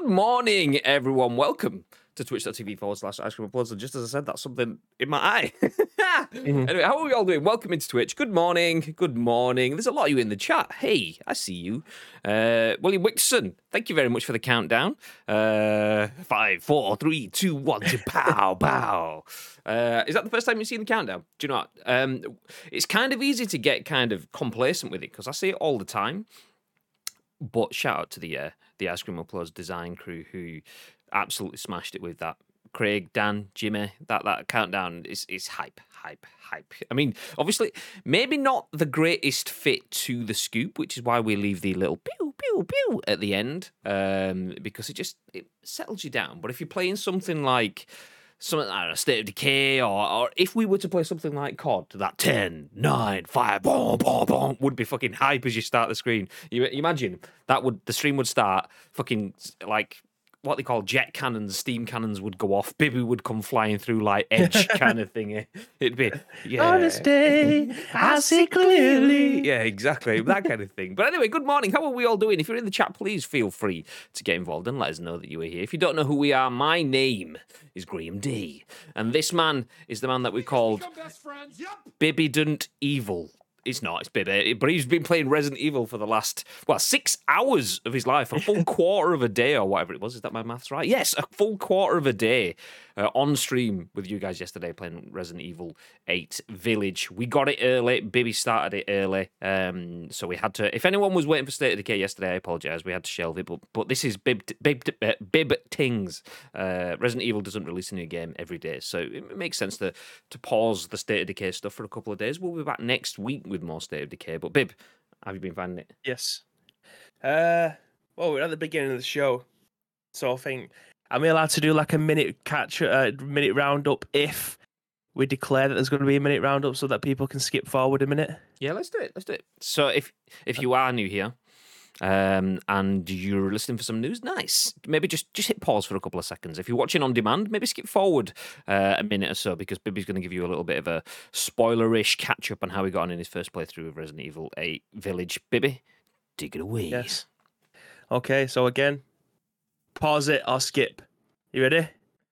Good morning, everyone. Welcome to twitch.tv forward slash ice cream uploads. And just as I said, that's something in my eye. mm-hmm. Anyway, how are we all doing? Welcome into Twitch. Good morning. Good morning. There's a lot of you in the chat. Hey, I see you. Uh, William Wixon, thank you very much for the countdown. Uh, five, four, three, two, one, two, pow, pow. Uh, is that the first time you've seen the countdown? Do you know what? Um, it's kind of easy to get kind of complacent with it because I see it all the time. But shout out to the uh, the Ice Cream Uploads design crew who absolutely smashed it with that. Craig, Dan, Jimmy, that that countdown is is hype, hype, hype. I mean, obviously, maybe not the greatest fit to the scoop, which is why we leave the little pew pew pew at the end, um, because it just it settles you down. But if you're playing something like something like a State of Decay, or, or if we were to play something like COD, that 10, 9, 5, boom, boom, boom, would be fucking hype as you start the screen. You, you imagine that would the stream would start fucking like what they call jet cannons, steam cannons would go off. Bibby would come flying through like edge kind of thing. It'd be yeah. On this day, I see clearly. Yeah, exactly that kind of thing. But anyway, good morning. How are we all doing? If you're in the chat, please feel free to get involved and let us know that you are here. If you don't know who we are, my name is Graham D, and this man is the man that we called yep. Bibby Dunt Evil it's not. It's been, but he's been playing Resident Evil for the last well six hours of his life, a full quarter of a day or whatever it was. Is that my maths right? Yes, a full quarter of a day uh, on stream with you guys yesterday playing Resident Evil 8 Village. We got it early. Bibby started it early. Um, so we had to. If anyone was waiting for State of Decay yesterday, I apologize. We had to shelve it. But but this is Bib Bib uh, Bib Tings. Uh, Resident Evil doesn't release a new game every day, so it makes sense to to pause the State of Decay stuff for a couple of days. We'll be back next week with more State of Decay. But Bib, have you been finding it? Yes. Uh, well, we're at the beginning of the show, so I think Am I allowed to do like a minute catch, uh, minute roundup if we declare that there's going to be a minute roundup so that people can skip forward a minute? Yeah, let's do it. Let's do it. So if if you are new here, um, and you're listening for some news, nice. Maybe just just hit pause for a couple of seconds. If you're watching on demand, maybe skip forward uh, a minute or so because Bibby's going to give you a little bit of a spoilerish catch up on how he got on in his first playthrough of Resident Evil 8 Village. Bibby, dig it away. Yes. Okay, so again, pause it or skip. You ready?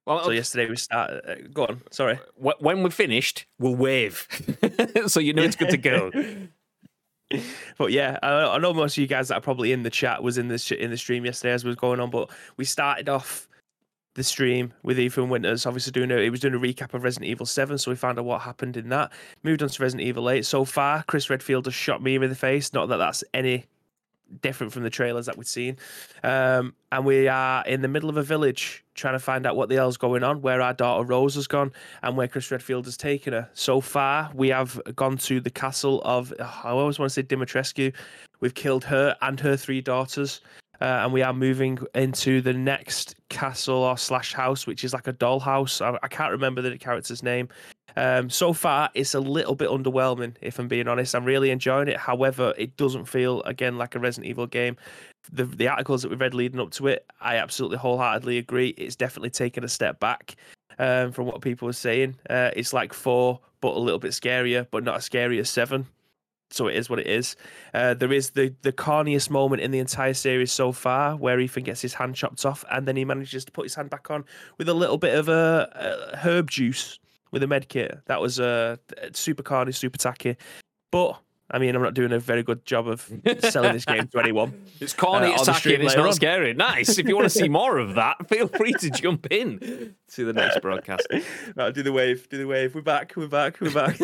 Well, so yesterday we started. Uh, go on. Sorry. When we're finished, we'll wave, so you know it's good to go. but yeah, I, I, know most of you guys that are probably in the chat was in the in the stream yesterday as was going on. But we started off the stream with Ethan Winters, obviously doing a he was doing a recap of Resident Evil Seven, so we found out what happened in that. Moved on to Resident Evil Eight. So far, Chris Redfield has shot me in the face. Not that that's any different from the trailers that we've seen. Um, and we are in the middle of a village trying to find out what the hell's going on, where our daughter Rose has gone, and where Chris Redfield has taken her. So far, we have gone to the castle of, I always want to say Dimitrescu. We've killed her and her three daughters. Uh, and we are moving into the next castle or slash house, which is like a dollhouse. I, I can't remember the character's name, um, so far, it's a little bit underwhelming, if I'm being honest. I'm really enjoying it. However, it doesn't feel, again, like a Resident Evil game. The, the articles that we've read leading up to it, I absolutely wholeheartedly agree. It's definitely taken a step back um, from what people were saying. Uh, it's like four, but a little bit scarier, but not as scary as seven. So it is what it is. Uh, there is the the corniest moment in the entire series so far, where Ethan gets his hand chopped off, and then he manages to put his hand back on with a little bit of a, a herb juice with a med kit. That was uh, super cardy, super tacky. But I mean, I'm not doing a very good job of selling this game to anyone. It's corny, uh, it's tacky, it's not on. scary. Nice. If you want to see more of that, feel free to jump in to the next broadcast. Right, do the wave, do the wave. We're back, we're back, we're back.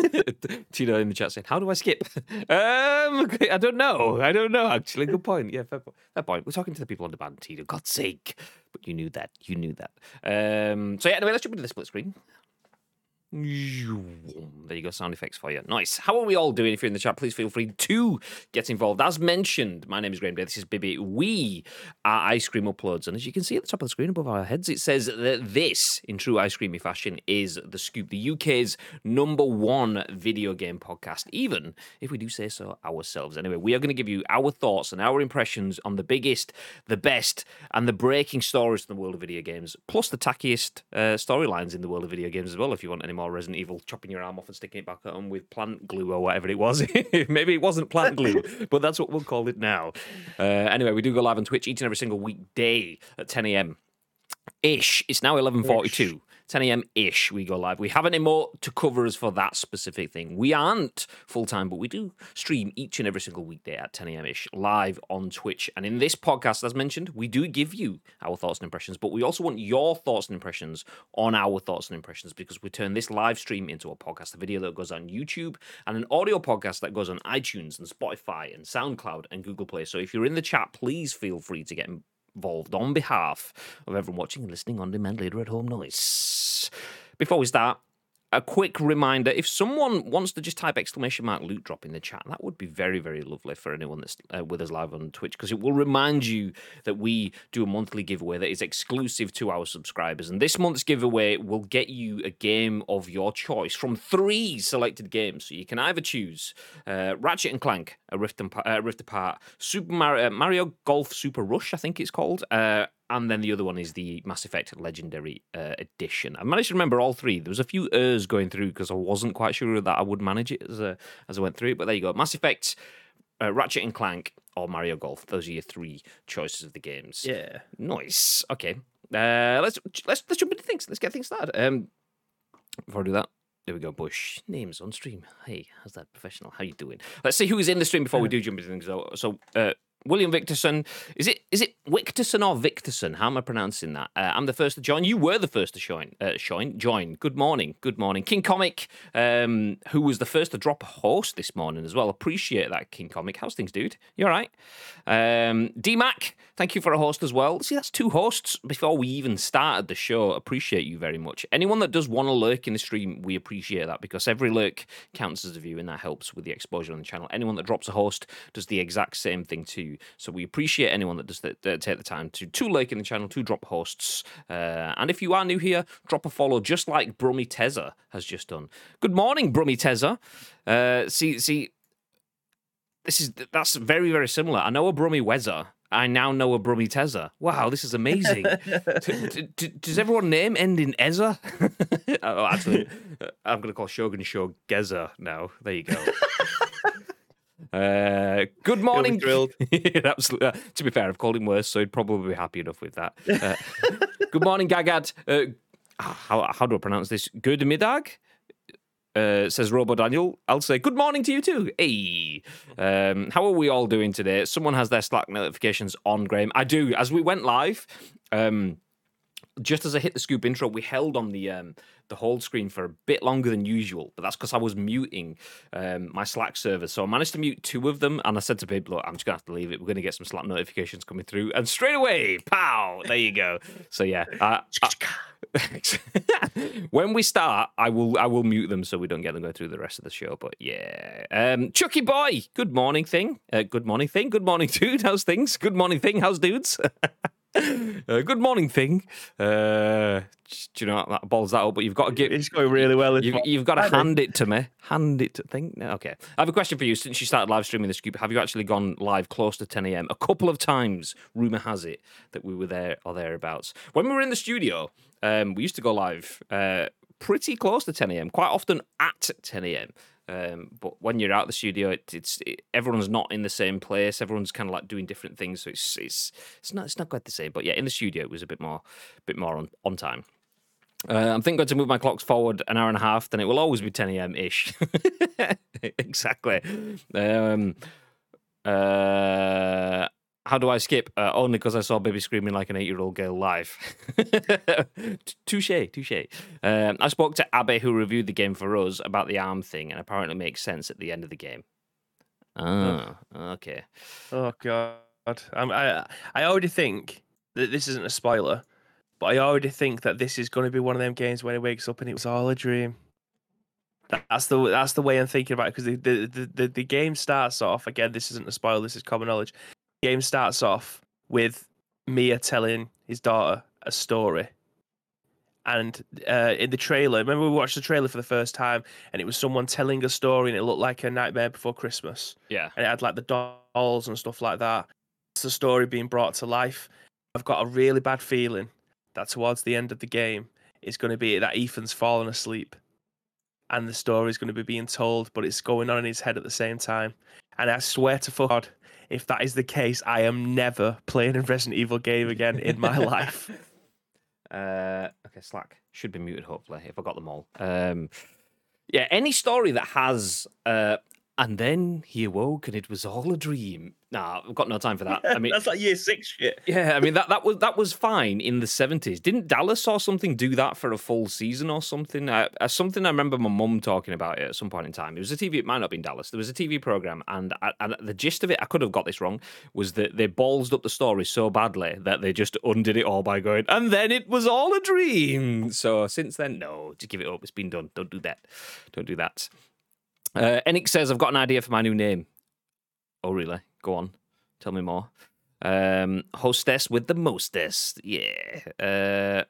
Tino in the chat saying, "How do I skip?" Um, I don't know. I don't know. Actually, good point. Yeah, fair, fair point. We're talking to the people on the band, Tino. God's sake! But you knew that. You knew that. Um, so yeah. Anyway, let's jump into the split screen. There you go, sound effects for you. Nice. How are we all doing? If you're in the chat, please feel free to get involved. As mentioned, my name is Graham Day. This is Bibby. We are Ice Cream Uploads. And as you can see at the top of the screen above our heads, it says that this, in true ice creamy fashion, is The Scoop, the UK's number one video game podcast, even if we do say so ourselves. Anyway, we are going to give you our thoughts and our impressions on the biggest, the best, and the breaking stories in the world of video games, plus the tackiest uh, storylines in the world of video games as well, if you want any more or Resident Evil, chopping your arm off and sticking it back on with plant glue or whatever it was. Maybe it wasn't plant glue, but that's what we'll call it now. Uh, anyway, we do go live on Twitch each and every single weekday at 10 a.m. ish. It's now 11:42. 10 a.m. ish, we go live. We have any more to cover us for that specific thing. We aren't full time, but we do stream each and every single weekday at 10 a.m. ish live on Twitch. And in this podcast, as mentioned, we do give you our thoughts and impressions, but we also want your thoughts and impressions on our thoughts and impressions because we turn this live stream into a podcast, a video that goes on YouTube, and an audio podcast that goes on iTunes and Spotify and SoundCloud and Google Play. So if you're in the chat, please feel free to get involved on behalf of everyone watching and listening on demand later at home. Nice. Before we start, a quick reminder if someone wants to just type exclamation mark loot drop in the chat that would be very very lovely for anyone that's uh, with us live on twitch because it will remind you that we do a monthly giveaway that is exclusive to our subscribers. And this month's giveaway will get you a game of your choice from three selected games. So you can either choose uh, ratchet and clank a rift, and, uh, rift apart super mario, uh, mario golf super rush i think it's called uh, and then the other one is the Mass Effect Legendary uh, Edition. I managed to remember all three. There was a few errs going through because I wasn't quite sure that I would manage it as a, as I went through. But there you go, Mass Effect, uh, Ratchet and Clank, or Mario Golf. Those are your three choices of the games. Yeah, nice. Okay, uh, let's let's let's jump into things. Let's get things started. Um, before I do that, there we go, Bush. Names on stream. Hey, how's that professional? How you doing? Let's see who is in the stream before we do jump into things. So, so uh, William Victorson. Is it is it Victorson or Victorson? How am I pronouncing that? Uh, I'm the first to join. You were the first to join. Uh, join. Join. Good morning. Good morning, King Comic, um, who was the first to drop a host this morning as well. Appreciate that, King Comic. How's things, dude? You all right? Um, DMAC, thank you for a host as well. See, that's two hosts before we even started the show. Appreciate you very much. Anyone that does want to lurk in the stream, we appreciate that because every lurk counts as a view and that helps with the exposure on the channel. Anyone that drops a host does the exact same thing So we appreciate anyone that does the, that take the time to to like in the channel, to drop hosts. Uh, and if you are new here, drop a follow, just like Brummy Tezza has just done. Good morning, Brummy Tezza. Uh, see, see, this is that's very very similar. I know a Brummy Wezza. I now know a Brummy Tezza. Wow, this is amazing. does everyone name end in Ezza? oh, actually, I'm going to call Shogun Show Geza now. There you go. Uh, good morning. Absolutely. Uh, to be fair, I've called him worse, so he'd probably be happy enough with that. Uh, good morning, Gagad. Uh, how, how do I pronounce this? Good midag? Uh, says Robo Daniel. I'll say good morning to you too. Hey, um, how are we all doing today? Someone has their Slack notifications on, Graham. I do. As we went live, um, just as I hit the scoop intro, we held on the um, the hold screen for a bit longer than usual, but that's because I was muting um, my Slack server. So I managed to mute two of them, and I said to people, "Look, I'm just gonna have to leave it. We're gonna get some Slack notifications coming through, and straight away, pow! There you go. So yeah, when we start, I will I will mute them so we don't get them go through the rest of the show. But yeah, um, Chucky boy, good morning thing. Uh, good morning thing. Good morning dude. How's things? Good morning thing. How's dudes? Uh, good morning, thing. Uh, do you know that balls that up? But you've got to give. It's going really well. You've, you've got to hand it to me. Hand it to think. Okay, I have a question for you. Since you started live streaming the scoop, have you actually gone live close to 10 a.m. a couple of times? Rumor has it that we were there or thereabouts. When we were in the studio, um, we used to go live uh, pretty close to 10 a.m. Quite often at 10 a.m. Um, but when you're out the studio, it, it's it, everyone's not in the same place. Everyone's kind of like doing different things, so it's it's it's not it's not quite the same. But yeah, in the studio, it was a bit more bit more on on time. Uh, I'm thinking to move my clocks forward an hour and a half, then it will always be 10 a.m. ish. exactly. Um, uh, how do I skip? Uh, only because I saw baby screaming like an eight-year-old girl live. touche, touche. Um, I spoke to Abe, who reviewed the game for us, about the arm thing, and apparently makes sense at the end of the game. Ah, okay. Oh god, I'm, I I already think that this isn't a spoiler, but I already think that this is going to be one of them games when he wakes up and it was all a dream. That's the that's the way I'm thinking about it because the, the the the game starts off again. This isn't a spoiler. This is common knowledge game starts off with Mia telling his daughter a story. And uh, in the trailer, remember we watched the trailer for the first time, and it was someone telling a story, and it looked like a Nightmare Before Christmas. Yeah, and it had like the dolls and stuff like that. It's the story being brought to life. I've got a really bad feeling that towards the end of the game, it's going to be that Ethan's fallen asleep, and the story is going to be being told, but it's going on in his head at the same time. And I swear to God, if that is the case, I am never playing a Resident Evil game again in my life. Uh, okay, Slack should be muted. Hopefully, if I got them all. Um, yeah, any story that has uh, and then he awoke and it was all a dream. Nah, I've got no time for that. I mean, that's like year six shit. Yeah, I mean that that was that was fine in the seventies. Didn't Dallas or something do that for a full season or something? Uh, something I remember my mum talking about it at some point in time. It was a TV. It might not have been Dallas. There was a TV program, and I, and the gist of it, I could have got this wrong, was that they ballsed up the story so badly that they just undid it all by going, and then it was all a dream. So since then, no, just give it up. It's been done. Don't do that. Don't do that. Uh, Enix says, I've got an idea for my new name. Oh, really? Go on. Tell me more. Um, hostess with the mostest. Yeah. Uh,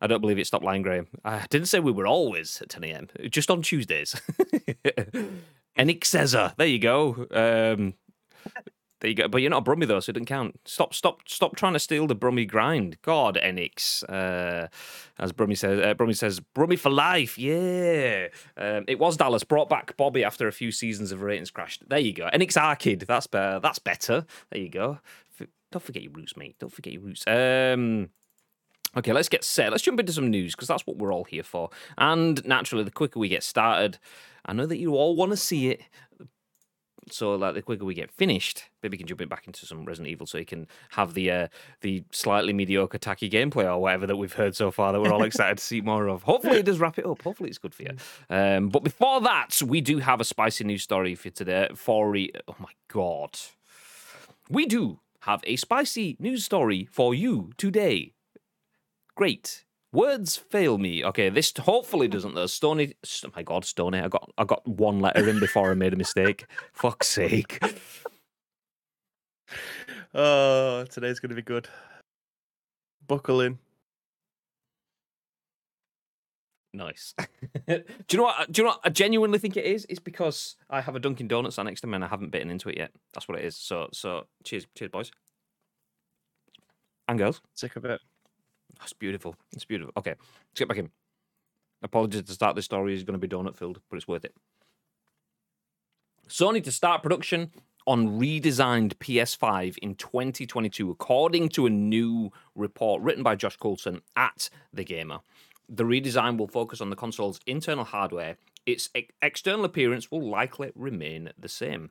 I don't believe it stopped lying, Graham. I didn't say we were always at 10 a.m., just on Tuesdays. Enix says, There you go. Um, there you go. But you're not a Brummy though, so it doesn't count. Stop, stop, stop trying to steal the Brummy grind. God, Enix. Uh, as Brummy says, uh, Brummy says, Brummy for life. Yeah. Um, it was Dallas brought back Bobby after a few seasons of ratings crashed. There you go. Enix Arcade. That's better. That's better. There you go. F- don't forget your roots, mate. Don't forget your roots. Um. Okay, let's get set. Let's jump into some news because that's what we're all here for. And naturally, the quicker we get started, I know that you all want to see it. So like the quicker we get finished, maybe we can jump it back into some Resident Evil, so you can have the uh, the slightly mediocre tacky gameplay or whatever that we've heard so far that we're all excited to see more of. Hopefully it does wrap it up. Hopefully it's good for you. Um, but before that, we do have a spicy news story for you today. For re- oh my god, we do have a spicy news story for you today. Great. Words fail me. Okay, this hopefully doesn't though. Stony, oh my God, Stony. I got I got one letter in before I made a mistake. Fuck's sake. Oh, today's gonna be good. Buckle in. Nice. do you know what? Do you know what I genuinely think it is? It's because I have a Dunkin' Donuts next to me and I haven't bitten into it yet. That's what it is. So, so cheers, cheers, boys and girls. Sick of it. That's beautiful. It's beautiful. Okay, let's get back in. Apologies to start this story is going to be donut filled, but it's worth it. Sony to start production on redesigned PS5 in 2022, according to a new report written by Josh Coulson at The Gamer. The redesign will focus on the console's internal hardware. Its ex- external appearance will likely remain the same.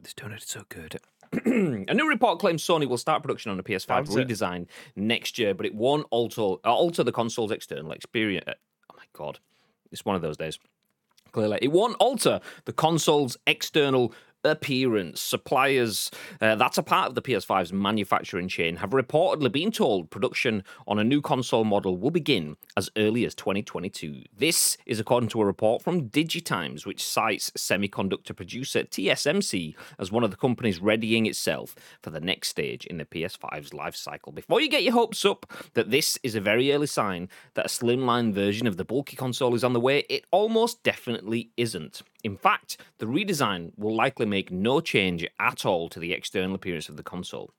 This donut is so good. a new report claims Sony will start production on a PS5 How's it? redesign next year, but it won't alter uh, alter the console's external experience. Oh my god, it's one of those days. Clearly, it won't alter the console's external appearance. Suppliers, uh, that's a part of the PS5's manufacturing chain, have reportedly been told production on a new console model will begin as early as 2022. This is according to a report from Digitimes, which cites semiconductor producer TSMC as one of the companies readying itself for the next stage in the PS5's life cycle. Before you get your hopes up that this is a very early sign that a slimline version of the bulky console is on the way, it almost definitely isn't. In fact, the redesign will likely make no change at all to the external appearance of the console.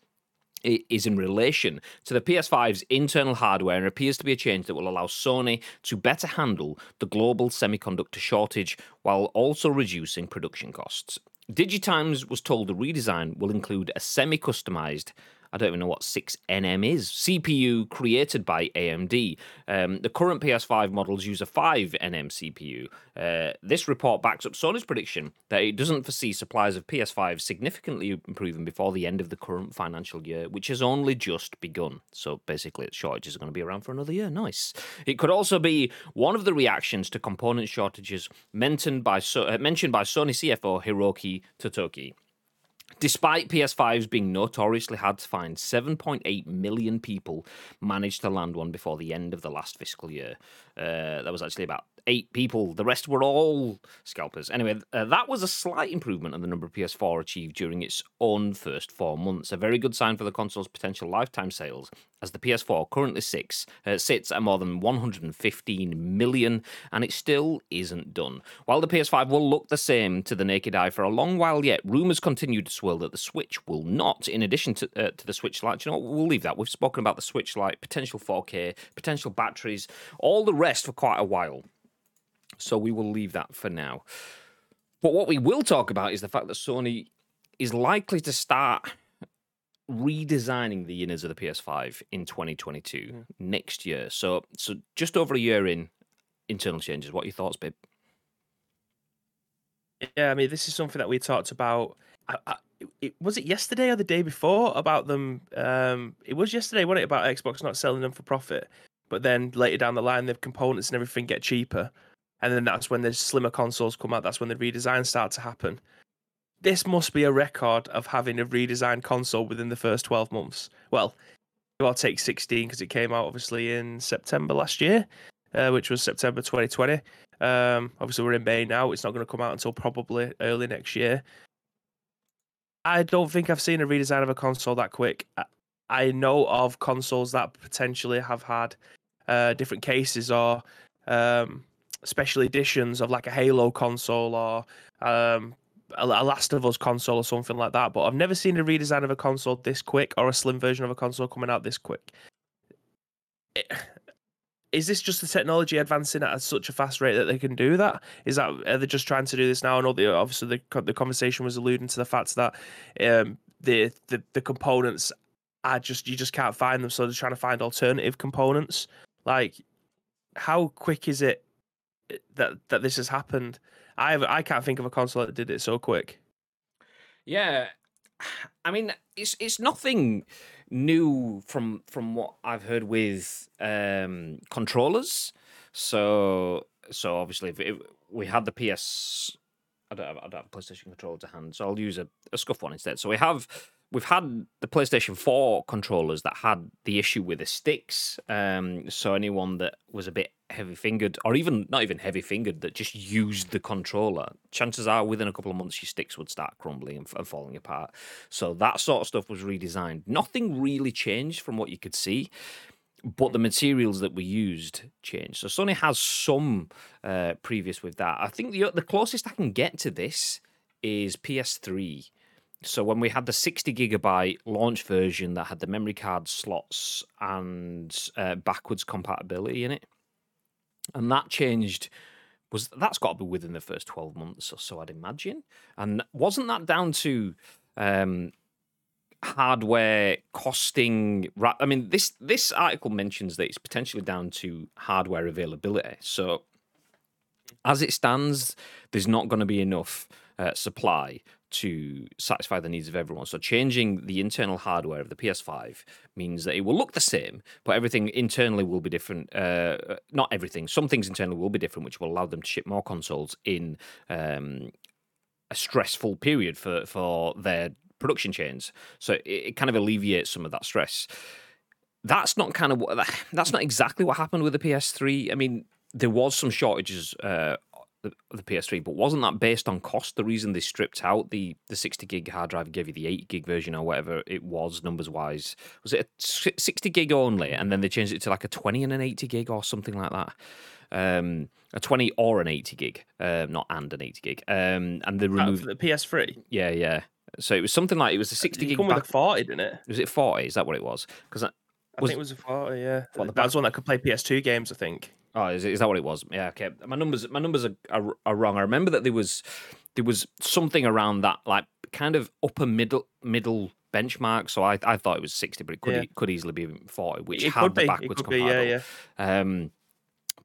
It is in relation to the PS5's internal hardware and appears to be a change that will allow Sony to better handle the global semiconductor shortage while also reducing production costs. Digitimes was told the redesign will include a semi customized I don't even know what 6NM is. CPU created by AMD. Um, the current PS5 models use a 5NM CPU. Uh, this report backs up Sony's prediction that it doesn't foresee supplies of PS5 significantly improving before the end of the current financial year, which has only just begun. So basically, shortages are going to be around for another year. Nice. It could also be one of the reactions to component shortages mentioned by, so- uh, mentioned by Sony CFO Hiroki Totoki. Despite PS5s being notoriously hard to find, 7.8 million people managed to land one before the end of the last fiscal year. Uh, that was actually about eight people. The rest were all scalpers. Anyway, uh, that was a slight improvement on the number of PS4 achieved during its own first four months. A very good sign for the console's potential lifetime sales, as the PS4 currently six, uh, sits at more than 115 million, and it still isn't done. While the PS5 will look the same to the naked eye for a long while yet, rumours continue to swirl that the Switch will not. In addition to, uh, to the Switch Lite, you know, we'll leave that. We've spoken about the Switch Lite, potential 4K, potential batteries, all the rest for quite a while. So we will leave that for now. But what we will talk about is the fact that Sony is likely to start redesigning the innards of the PS5 in 2022 mm. next year. So so just over a year in internal changes. What are your thoughts, babe? Yeah, I mean, this is something that we talked about. I, I, it, was it yesterday or the day before about them? Um, it was yesterday, wasn't it, about Xbox not selling them for profit? But then later down the line, the components and everything get cheaper, and then that's when the slimmer consoles come out. That's when the redesigns start to happen. This must be a record of having a redesigned console within the first twelve months. Well, I'll take sixteen because it came out obviously in September last year, uh, which was September 2020. Um, obviously, we're in May now. It's not going to come out until probably early next year. I don't think I've seen a redesign of a console that quick. I know of consoles that potentially have had uh, different cases or um, special editions of like a Halo console or um, a Last of Us console or something like that. But I've never seen a redesign of a console this quick or a slim version of a console coming out this quick. It, is this just the technology advancing at such a fast rate that they can do that? Is that are they just trying to do this now? And obviously the the conversation was alluding to the fact that um, the, the the components are just you just can't find them, so they're trying to find alternative components. Like, how quick is it eh, that that this has happened? I I can't think of a console that did it so quick. Yeah, I mean it's it's nothing new from from what I've heard with um, controllers. So so obviously if it, we had the PS, I don't have, I don't have a PlayStation controller to hand, so I'll use a, a SCUF one instead. So we have we've had the PlayStation 4 controllers that had the issue with the sticks. Um, so anyone that was a bit heavy fingered, or even not even heavy fingered, that just used the controller, chances are within a couple of months your sticks would start crumbling and, and falling apart. So that sort of stuff was redesigned. Nothing really changed from what you could see but the materials that we used changed. So Sony has some uh, previous with that. I think the the closest I can get to this is PS3 so when we had the 60 gigabyte launch version that had the memory card slots and uh, backwards compatibility in it, and that changed was that's got to be within the first 12 months or so i'd imagine. And wasn't that down to um, hardware costing i mean this this article mentions that it's potentially down to hardware availability. So as it stands there's not going to be enough uh, supply to satisfy the needs of everyone. So changing the internal hardware of the PS5 means that it will look the same, but everything internally will be different. Uh, uh, not everything. Some things internally will be different, which will allow them to ship more consoles in um, a stressful period for for their production chains. So it, it kind of alleviates some of that stress. That's not kind of what that's not exactly what happened with the PS3. I mean, there was some shortages uh, the, the PS3, but wasn't that based on cost? The reason they stripped out the the 60 gig hard drive and gave you the 8 gig version or whatever it was numbers wise, was it a 60 gig only, and then they changed it to like a 20 and an 80 gig or something like that. Um, a 20 or an 80 gig, um, not and an 80 gig. Um, and they removed the PS3. Yeah, yeah. So it was something like it was a 60 gig. Come back... with a 40, didn't it? Was it 40? Is that what it was? Because I, was... Think it was a 40. Yeah, what, that was one that could play PS2 games. I think. Oh, is, is that what it was? Yeah, okay. My numbers, my numbers are, are, are wrong. I remember that there was there was something around that, like kind of upper middle middle benchmark. So I, I thought it was sixty, but it could yeah. could easily be forty, which it had the be. backwards compatible. Be, yeah, yeah. Um,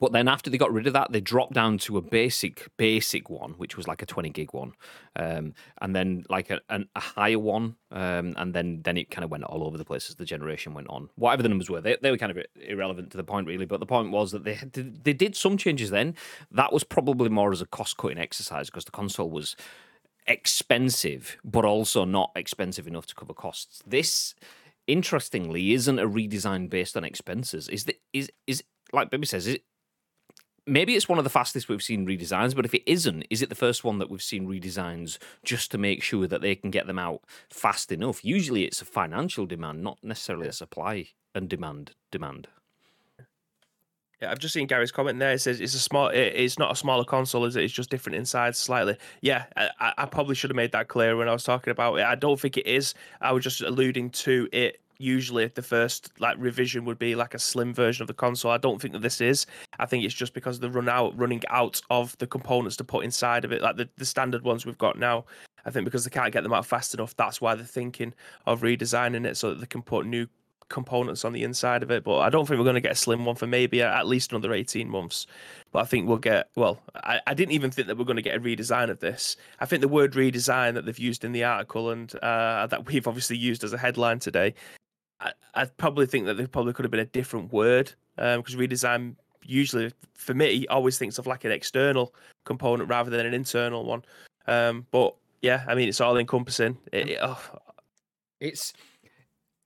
but then after they got rid of that, they dropped down to a basic basic one, which was like a 20 gig one, um, and then like a, an, a higher one, um, and then then it kind of went all over the place as the generation went on. Whatever the numbers were, they, they were kind of irrelevant to the point really. But the point was that they they did some changes then. That was probably more as a cost cutting exercise because the console was expensive, but also not expensive enough to cover costs. This interestingly isn't a redesign based on expenses. Is the is is like Baby says, is, maybe it's one of the fastest we've seen redesigns, but if it isn't, is it the first one that we've seen redesigns just to make sure that they can get them out fast enough? Usually it's a financial demand, not necessarily a supply and demand demand. Yeah, I've just seen Gary's comment there. It says it's a small. It's not a smaller console, is it? It's just different inside slightly. Yeah, I, I probably should have made that clear when I was talking about it. I don't think it is. I was just alluding to it usually the first like revision would be like a slim version of the console. I don't think that this is. I think it's just because the run out running out of the components to put inside of it, like the, the standard ones we've got now. I think because they can't get them out fast enough, that's why they're thinking of redesigning it so that they can put new components on the inside of it. But I don't think we're going to get a slim one for maybe at least another 18 months. But I think we'll get, well, I, I didn't even think that we're going to get a redesign of this. I think the word redesign that they've used in the article and uh, that we've obviously used as a headline today, I, I probably think that there probably could have been a different word because um, redesign usually, for me, always thinks of like an external component rather than an internal one. Um, but yeah, I mean, it's all encompassing. It, it, oh. It's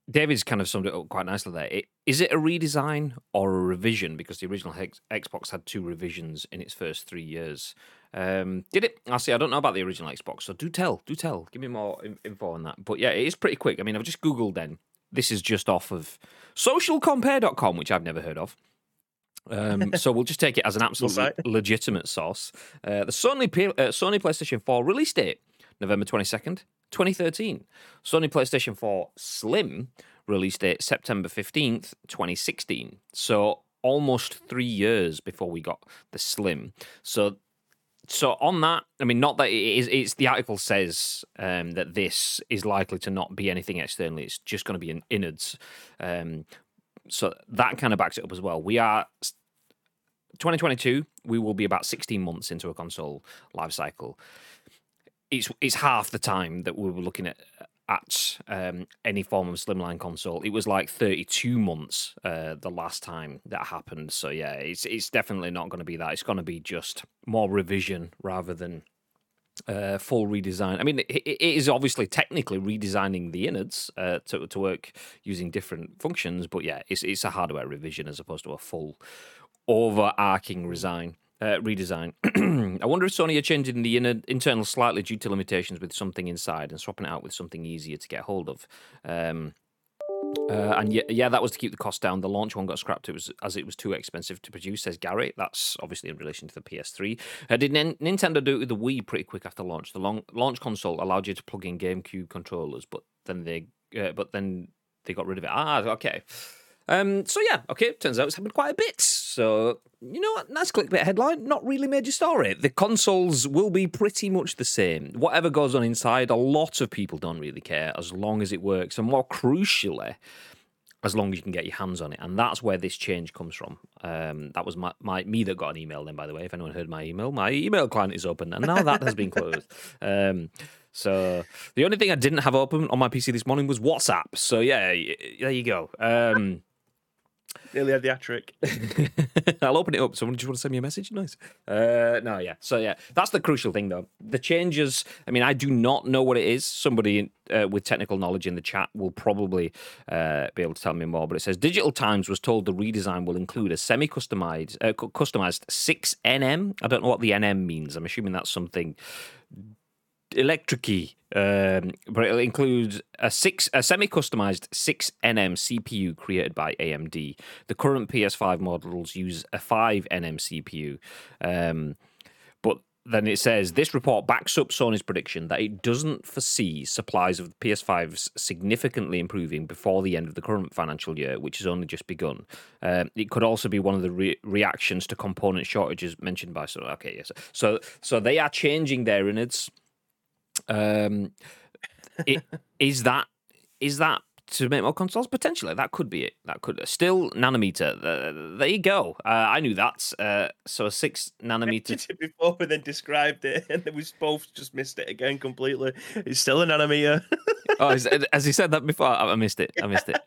David's kind of summed it up quite nicely there. It, is it a redesign or a revision? Because the original Hex, Xbox had two revisions in its first three years. Um, did it? I see. I don't know about the original Xbox, so do tell, do tell. Give me more info on that. But yeah, it is pretty quick. I mean, I've just googled. Then this is just off of socialcompare.com, which I've never heard of. Um, so we'll just take it as an absolutely legitimate source. Uh, the Sony uh, Sony PlayStation 4 release date November 22nd, 2013. Sony PlayStation 4 Slim released date September 15th, 2016. So almost three years before we got the Slim. So so on that, I mean, not that it is. It's the article says um, that this is likely to not be anything externally. It's just going to be an innards. Um, so that kind of backs it up as well. We are 2022. We will be about 16 months into a console life cycle it's it's half the time that we were looking at at um, any form of slimline console. It was like 32 months uh, the last time that happened. So yeah, it's it's definitely not going to be that. It's going to be just more revision rather than uh, full redesign. I mean, it, it is obviously technically redesigning the innards uh, to to work using different functions, but yeah, it's it's a hardware revision as opposed to a full overarching resign uh, redesign. I wonder if Sony are changing the inner, internal slightly due to limitations with something inside and swapping it out with something easier to get hold of. Um, uh, and yeah, yeah, that was to keep the cost down. The launch one got scrapped. It was as it was too expensive to produce, says Gary. That's obviously in relation to the PS3. Uh, did N- Nintendo do it with the Wii pretty quick after launch? The long- launch console allowed you to plug in GameCube controllers, but then they, uh, but then they got rid of it. Ah, okay. Um, so yeah, okay. Turns out it's happened quite a bit. So you know what? Nice clickbait headline. Not really major story. The consoles will be pretty much the same. Whatever goes on inside, a lot of people don't really care as long as it works, and more crucially, as long as you can get your hands on it. And that's where this change comes from. Um, that was my, my me that got an email then, by the way. If anyone heard my email, my email client is open, and now that has been closed. Um, so the only thing I didn't have open on my PC this morning was WhatsApp. So yeah, there you go. Um, Nearly had the hat trick. I'll open it up. Someone just want to send me a message? Nice. Uh, no, yeah. So yeah, that's the crucial thing, though. The changes. I mean, I do not know what it is. Somebody uh, with technical knowledge in the chat will probably uh, be able to tell me more. But it says Digital Times was told the redesign will include a semi-customized, uh, customized six NM. I don't know what the NM means. I'm assuming that's something electricy, um, but it includes a six a semi-customized six NM CPU created by AMD. The current PS5 models use a five NM CPU, um, but then it says this report backs up Sony's prediction that it doesn't foresee supplies of the PS5s significantly improving before the end of the current financial year, which has only just begun. Um, it could also be one of the re- reactions to component shortages mentioned by Sony. Okay, yes. So, so they are changing their innards um, it, is that is that to make more consoles? Potentially, that could be it. That could still nanometer. Uh, there you go. Uh, I knew that. Uh, so a six nanometer. it before, then described it, and then we both just missed it again completely. It's still a nanometer. oh, as he said that before? I missed it. I missed it.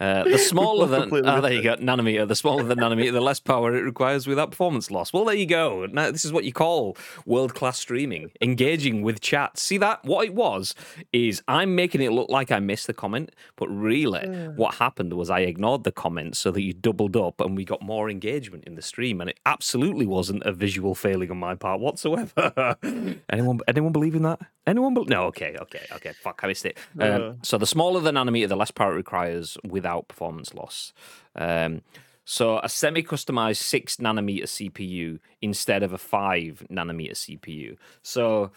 Uh, the smaller the oh, there you go, nanometer. The smaller the nanometer, the less power it requires without performance loss. Well, there you go. Now, this is what you call world class streaming, engaging with chat. See that? What it was is I'm making it look like I missed the comment, but really, mm. what happened was I ignored the comment so that you doubled up and we got more engagement in the stream. And it absolutely wasn't a visual failing on my part whatsoever. anyone, anyone believe in that? Anyone? Be- no. Okay. Okay. Okay. Fuck. I missed it. Um, so the smaller the nanometer, the less power it requires without performance loss. Um, so a semi-customized six nanometer CPU instead of a five nanometer CPU. So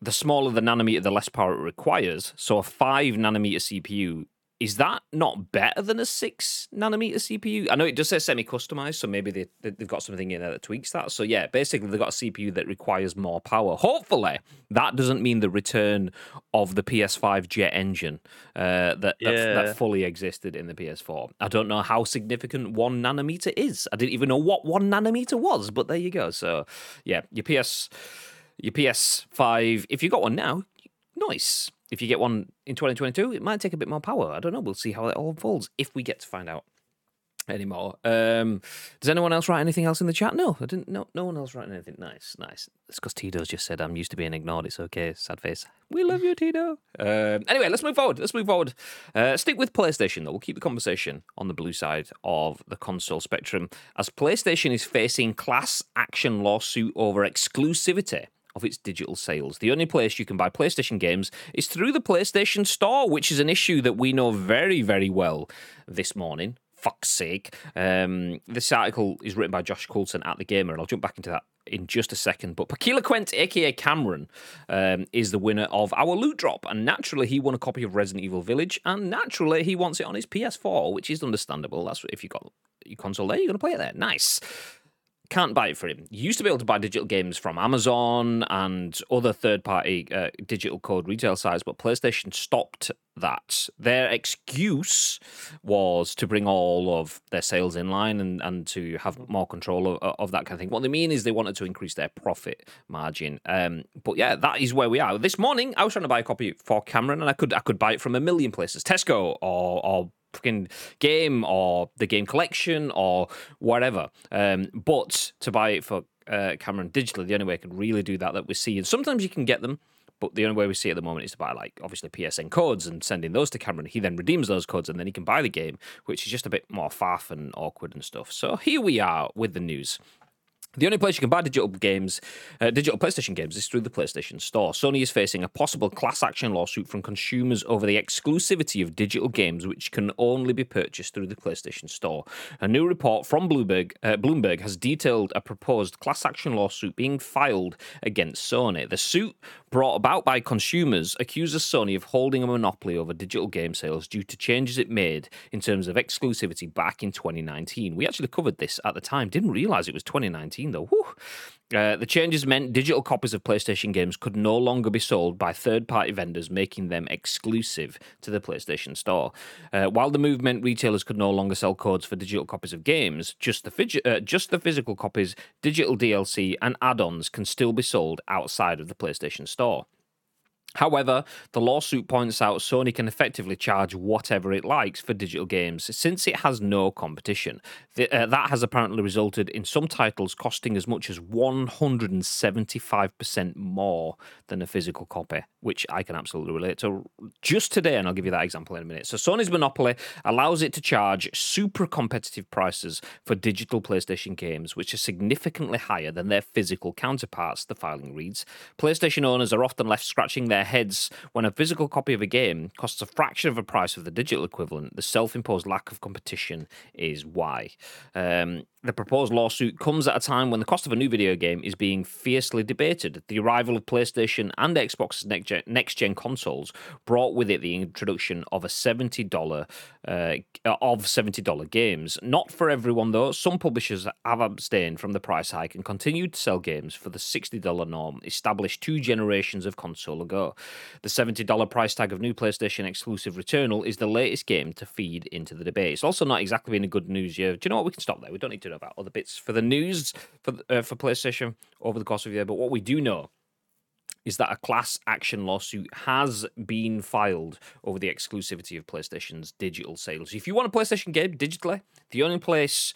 the smaller the nanometer, the less power it requires. So a five nanometer CPU is that not better than a six nanometer CPU? I know it does say semi customized, so maybe they, they've got something in there that tweaks that. So, yeah, basically, they've got a CPU that requires more power. Hopefully, that doesn't mean the return of the PS5 jet engine uh, that, yeah. that, that fully existed in the PS4. I don't know how significant one nanometer is. I didn't even know what one nanometer was, but there you go. So, yeah, your PS. Your PS5, if you got one now, nice if you get one in 2022, it might take a bit more power. I don't know. We'll see how it all unfolds if we get to find out anymore. Um, does anyone else write anything else in the chat? No, I didn't. No, no one else writing anything. Nice, nice. It's because Tito's just said I'm used to being ignored. It's okay. Sad face. We love you, Tito. Um, anyway, let's move forward. Let's move forward. Uh, stick with PlayStation though. We'll keep the conversation on the blue side of the console spectrum as PlayStation is facing class action lawsuit over exclusivity of its digital sales. The only place you can buy PlayStation games is through the PlayStation Store, which is an issue that we know very, very well this morning. Fuck's sake. Um, this article is written by Josh Coulson at The Gamer, and I'll jump back into that in just a second. But Pakila Quent, aka Cameron, um, is the winner of our loot drop. And naturally, he won a copy of Resident Evil Village. And naturally, he wants it on his PS4, which is understandable. That's if you've got your console there, you're going to play it there. Nice can't buy it for him. You used to be able to buy digital games from Amazon and other third party uh, digital code retail sites, but PlayStation stopped that. Their excuse was to bring all of their sales in line and, and to have more control of, of that kind of thing. What they mean is they wanted to increase their profit margin. Um, but yeah, that is where we are. This morning, I was trying to buy a copy for Cameron, and I could I could buy it from a million places, Tesco or or game or the game collection or whatever. Um, but to buy it for uh, Cameron digitally, the only way I can really do that that we see, and sometimes you can get them, but the only way we see at the moment is to buy like obviously PSN codes and sending those to Cameron. He then redeems those codes and then he can buy the game, which is just a bit more faff and awkward and stuff. So here we are with the news. The only place you can buy digital games, uh, digital PlayStation games, is through the PlayStation Store. Sony is facing a possible class action lawsuit from consumers over the exclusivity of digital games, which can only be purchased through the PlayStation Store. A new report from Bloomberg, uh, Bloomberg has detailed a proposed class action lawsuit being filed against Sony. The suit, brought about by consumers, accuses Sony of holding a monopoly over digital game sales due to changes it made in terms of exclusivity back in 2019. We actually covered this at the time, didn't realize it was 2019 though. Uh, the changes meant digital copies of PlayStation games could no longer be sold by third party vendors, making them exclusive to the PlayStation Store. Uh, while the move meant retailers could no longer sell codes for digital copies of games, just the, uh, just the physical copies, digital DLC, and add ons can still be sold outside of the PlayStation Store. However, the lawsuit points out Sony can effectively charge whatever it likes for digital games since it has no competition. The, uh, that has apparently resulted in some titles costing as much as 175% more than a physical copy, which I can absolutely relate to. Just today, and I'll give you that example in a minute. So, Sony's monopoly allows it to charge super competitive prices for digital PlayStation games, which are significantly higher than their physical counterparts, the filing reads. PlayStation owners are often left scratching their heads when a physical copy of a game costs a fraction of the price of the digital equivalent. The self imposed lack of competition is why. Um, the proposed lawsuit comes at a time when the cost of a new video game is being fiercely debated. The arrival of PlayStation and Xbox's next gen, consoles brought with it the introduction of a seventy dollar uh, of seventy dollar games. Not for everyone though. Some publishers have abstained from the price hike and continued to sell games for the sixty dollar norm established two generations of console ago. The seventy dollar price tag of new PlayStation exclusive Returnal is the latest game to feed into the debate. It's also not exactly been a good news year. Do you know what? We can stop there. We don't need to know about other bits for the news for uh, for PlayStation over the course of the year. But what we do know is that a class action lawsuit has been filed over the exclusivity of PlayStation's digital sales. If you want a PlayStation game digitally, the only place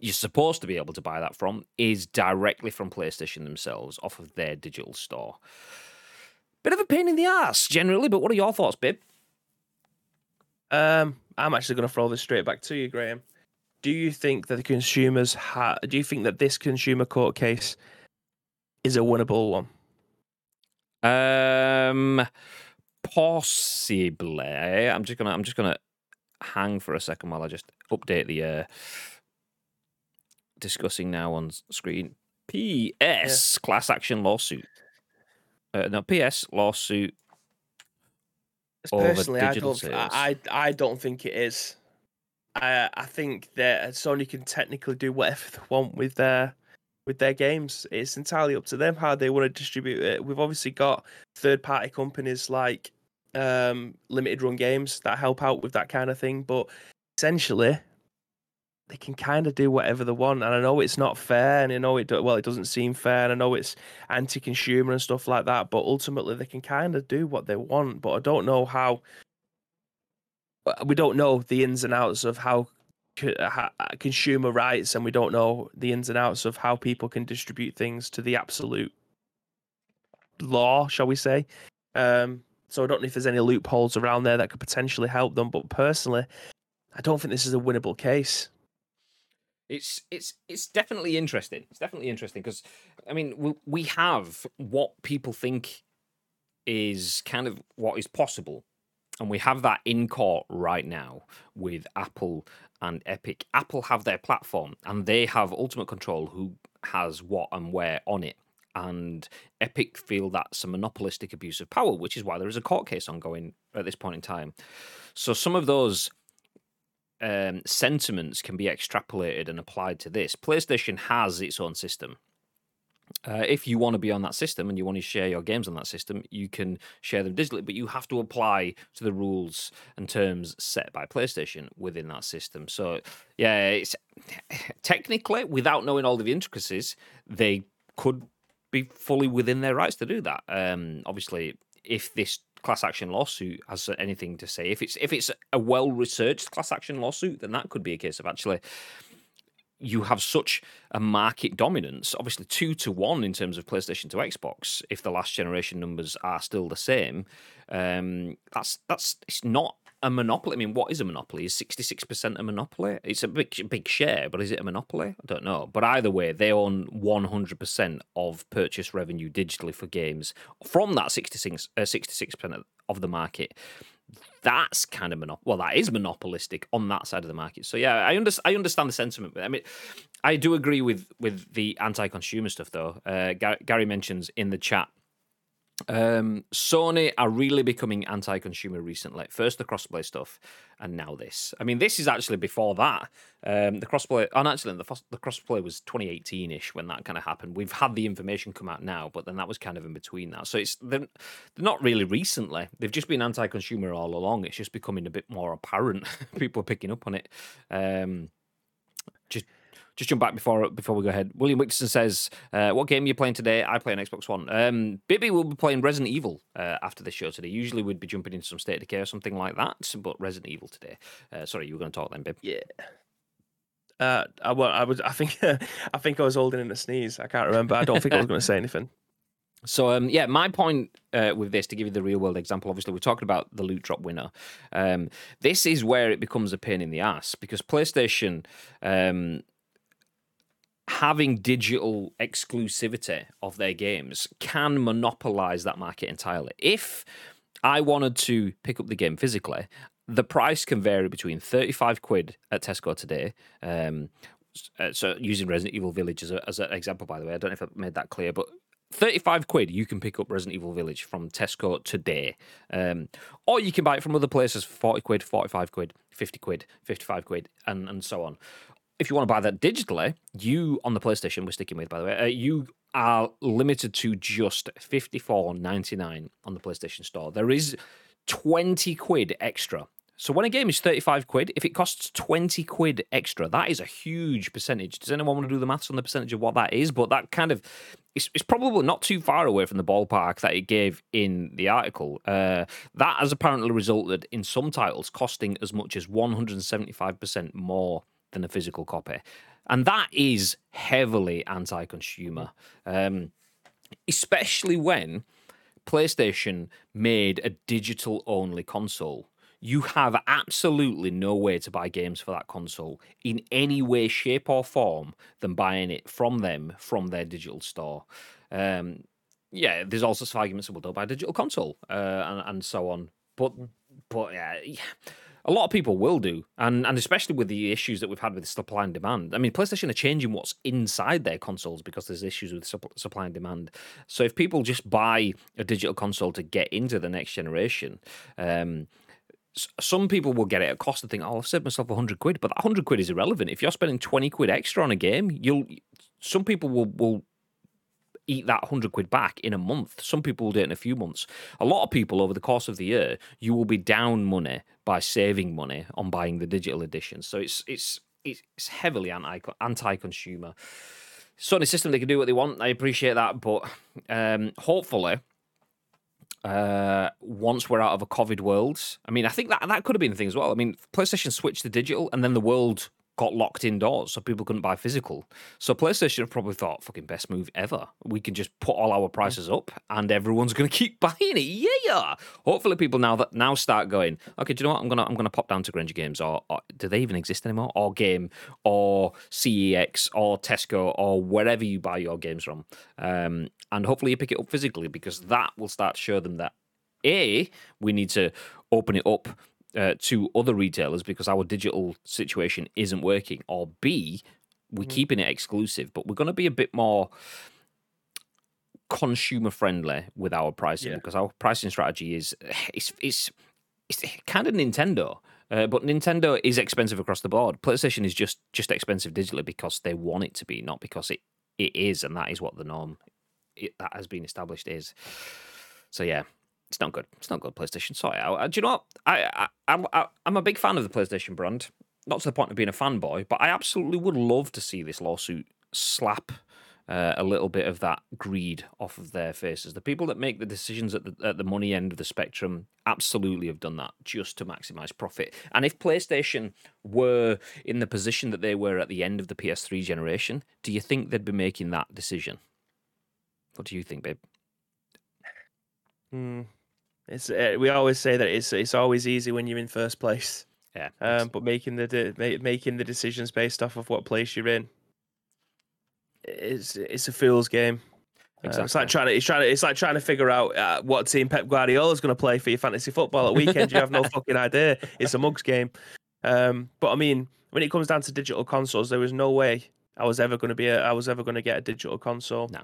you're supposed to be able to buy that from is directly from PlayStation themselves off of their digital store. Bit of a pain in the ass generally, but what are your thoughts, babe? Um, I'm actually going to throw this straight back to you, Graham do you think that the consumers ha- do you think that this consumer court case is a winnable one? Um possibly. I'm just gonna I'm just gonna hang for a second while I just update the uh discussing now on screen. PS yeah. class action lawsuit. Uh, no, PS lawsuit Personally, I don't. I I don't think it is. I I think that Sony can technically do whatever they want with their with their games. It's entirely up to them how they want to distribute it. We've obviously got third party companies like um, limited run games that help out with that kind of thing, but essentially they can kind of do whatever they want. And I know it's not fair, and I know it well, it doesn't seem fair, and I know it's anti-consumer and stuff like that. But ultimately, they can kind of do what they want. But I don't know how. Uh, we don't know the ins and outs of how, how consumer rights, and we don't know the ins and outs of how people can distribute things to the absolute law, shall we say? Um, so I don't know if there's any loopholes around there that could potentially help them. But personally, I don't think this is a winnable case. It's it's it's definitely interesting. It's definitely interesting because I mean we, we have what people think is kind of what is possible, and we have that in court right now with Apple and Epic. Apple have their platform, and they have ultimate control who has what and where on it. And Epic feel that's a monopolistic abuse of power, which is why there is a court case ongoing at this point in time. So some of those um, sentiments can be extrapolated and applied to this. PlayStation has its own system. Uh, if you want to be on that system and you want to share your games on that system, you can share them digitally, but you have to apply to the rules and terms set by PlayStation within that system. So, yeah, it's technically, without knowing all of the intricacies, they could be fully within their rights to do that. Um, obviously, if this class action lawsuit has anything to say. If it's if it's a well researched class action lawsuit, then that could be a case of actually you have such a market dominance, obviously two to one in terms of PlayStation to Xbox. If the last generation numbers are still the same, um, that's that's it's not a monopoly. I mean, what is a monopoly? Is sixty six percent a monopoly? It's a big big share, but is it a monopoly? I don't know. But either way, they own one hundred percent of purchase revenue digitally for games from that 66 uh, percent of the market. That's kind of monop- well, that is monopolistic on that side of the market. So yeah, I under- I understand the sentiment. I mean, I do agree with with the anti-consumer stuff though. Uh, Gary mentions in the chat um, Sony are really becoming anti-consumer recently. First the crossplay stuff, and now this. I mean, this is actually before that. Um, the crossplay, and actually, the, the crossplay was 2018ish when that kind of happened. We've had the information come out now, but then that was kind of in between that. So it's they're, they're not really recently. They've just been anti-consumer all along. It's just becoming a bit more apparent. People are picking up on it. Um, just jump back before before we go ahead. William Wixon says, uh, "What game are you playing today? I play on Xbox One. Um, Bibby will be playing Resident Evil uh, after this show today. Usually we'd be jumping into some State of Decay or something like that, but Resident Evil today. Uh, sorry, you were going to talk then, Bib? Yeah." Uh, I, well, I was. I think. I think I was holding in a sneeze. I can't remember. I don't think I was going to say anything. So um, yeah, my point uh, with this, to give you the real world example, obviously we're talking about the loot drop winner. Um, this is where it becomes a pain in the ass because PlayStation um, having digital exclusivity of their games can monopolize that market entirely. If I wanted to pick up the game physically, the price can vary between 35 quid at Tesco today. Um, uh, so using Resident Evil Village as, a, as an example, by the way, I don't know if I made that clear, but 35 quid you can pick up Resident Evil Village from Tesco today. Um, or you can buy it from other places for 40 quid, 45 quid, 50 quid, 55 quid, and, and so on if you want to buy that digitally, you on the PlayStation we're sticking with, by the way, uh, you are limited to just fifty four ninety nine on the PlayStation Store. There is twenty quid extra. So when a game is thirty five quid, if it costs twenty quid extra, that is a huge percentage. Does anyone want to do the maths on the percentage of what that is? But that kind of it's, it's probably not too far away from the ballpark that it gave in the article. Uh, that has apparently resulted in some titles costing as much as one hundred and seventy five percent more than a physical copy. And that is heavily anti consumer, um, especially when PlayStation made a digital only console. You have absolutely no way to buy games for that console in any way, shape, or form than buying it from them from their digital store. Um, yeah, there's also arguments that we'll buy a digital console uh, and, and so on. But, but yeah a lot of people will do, and and especially with the issues that we've had with supply and demand. I mean, PlayStation are changing what's inside their consoles because there's issues with supply and demand. So if people just buy a digital console to get into the next generation, um, some people will get it at cost and think, "Oh, I've saved myself hundred quid," but that hundred quid is irrelevant. If you're spending twenty quid extra on a game, you'll. Some people will will eat that 100 quid back in a month. Some people will do it in a few months. A lot of people over the course of the year, you will be down money by saving money on buying the digital edition. So it's it's it's heavily anti anti consumer. Sony system they can do what they want. I appreciate that, but um, hopefully uh, once we're out of a COVID world. I mean, I think that that could have been the thing as well. I mean, PlayStation switched to digital, and then the world got locked indoors, so people couldn't buy physical. So PlayStation have probably thought, fucking best move ever. We can just put all our prices up, and everyone's going to keep buying it. Yeah. Hopefully, people now that now start going. Okay, do you know what? I'm gonna I'm gonna pop down to Grainger Games, or, or do they even exist anymore? Or Game, or CEX, or Tesco, or wherever you buy your games from. Um, and hopefully, you pick it up physically because that will start to show them that a we need to open it up uh, to other retailers because our digital situation isn't working, or B, we're mm-hmm. keeping it exclusive, but we're going to be a bit more consumer friendly with our pricing yeah. because our pricing strategy is it's it's it's kind of Nintendo. Uh, but Nintendo is expensive across the board. PlayStation is just just expensive digitally because they want it to be, not because it, it is, and that is what the norm it, that has been established is. So yeah, it's not good. It's not good. PlayStation. Sorry. I, do you know what? I, I, I, I'm a big fan of the PlayStation brand. Not to the point of being a fanboy, but I absolutely would love to see this lawsuit slap uh, a little bit of that greed off of their faces. The people that make the decisions at the, at the money end of the spectrum absolutely have done that just to maximize profit. And if PlayStation were in the position that they were at the end of the PS3 generation, do you think they'd be making that decision? What do you think, babe? Hmm. It's uh, we always say that it's it's always easy when you're in first place. Yeah. Um, but making the de- making the decisions based off of what place you're in, it's it's a fool's game. Exactly. Uh, it's like trying to it's trying to it's like trying to figure out uh, what team Pep Guardiola is going to play for your fantasy football at weekend. you have no fucking idea. It's a mugs game. Um, but I mean, when it comes down to digital consoles, there was no way I was ever going to be a, I was ever going to get a digital console. No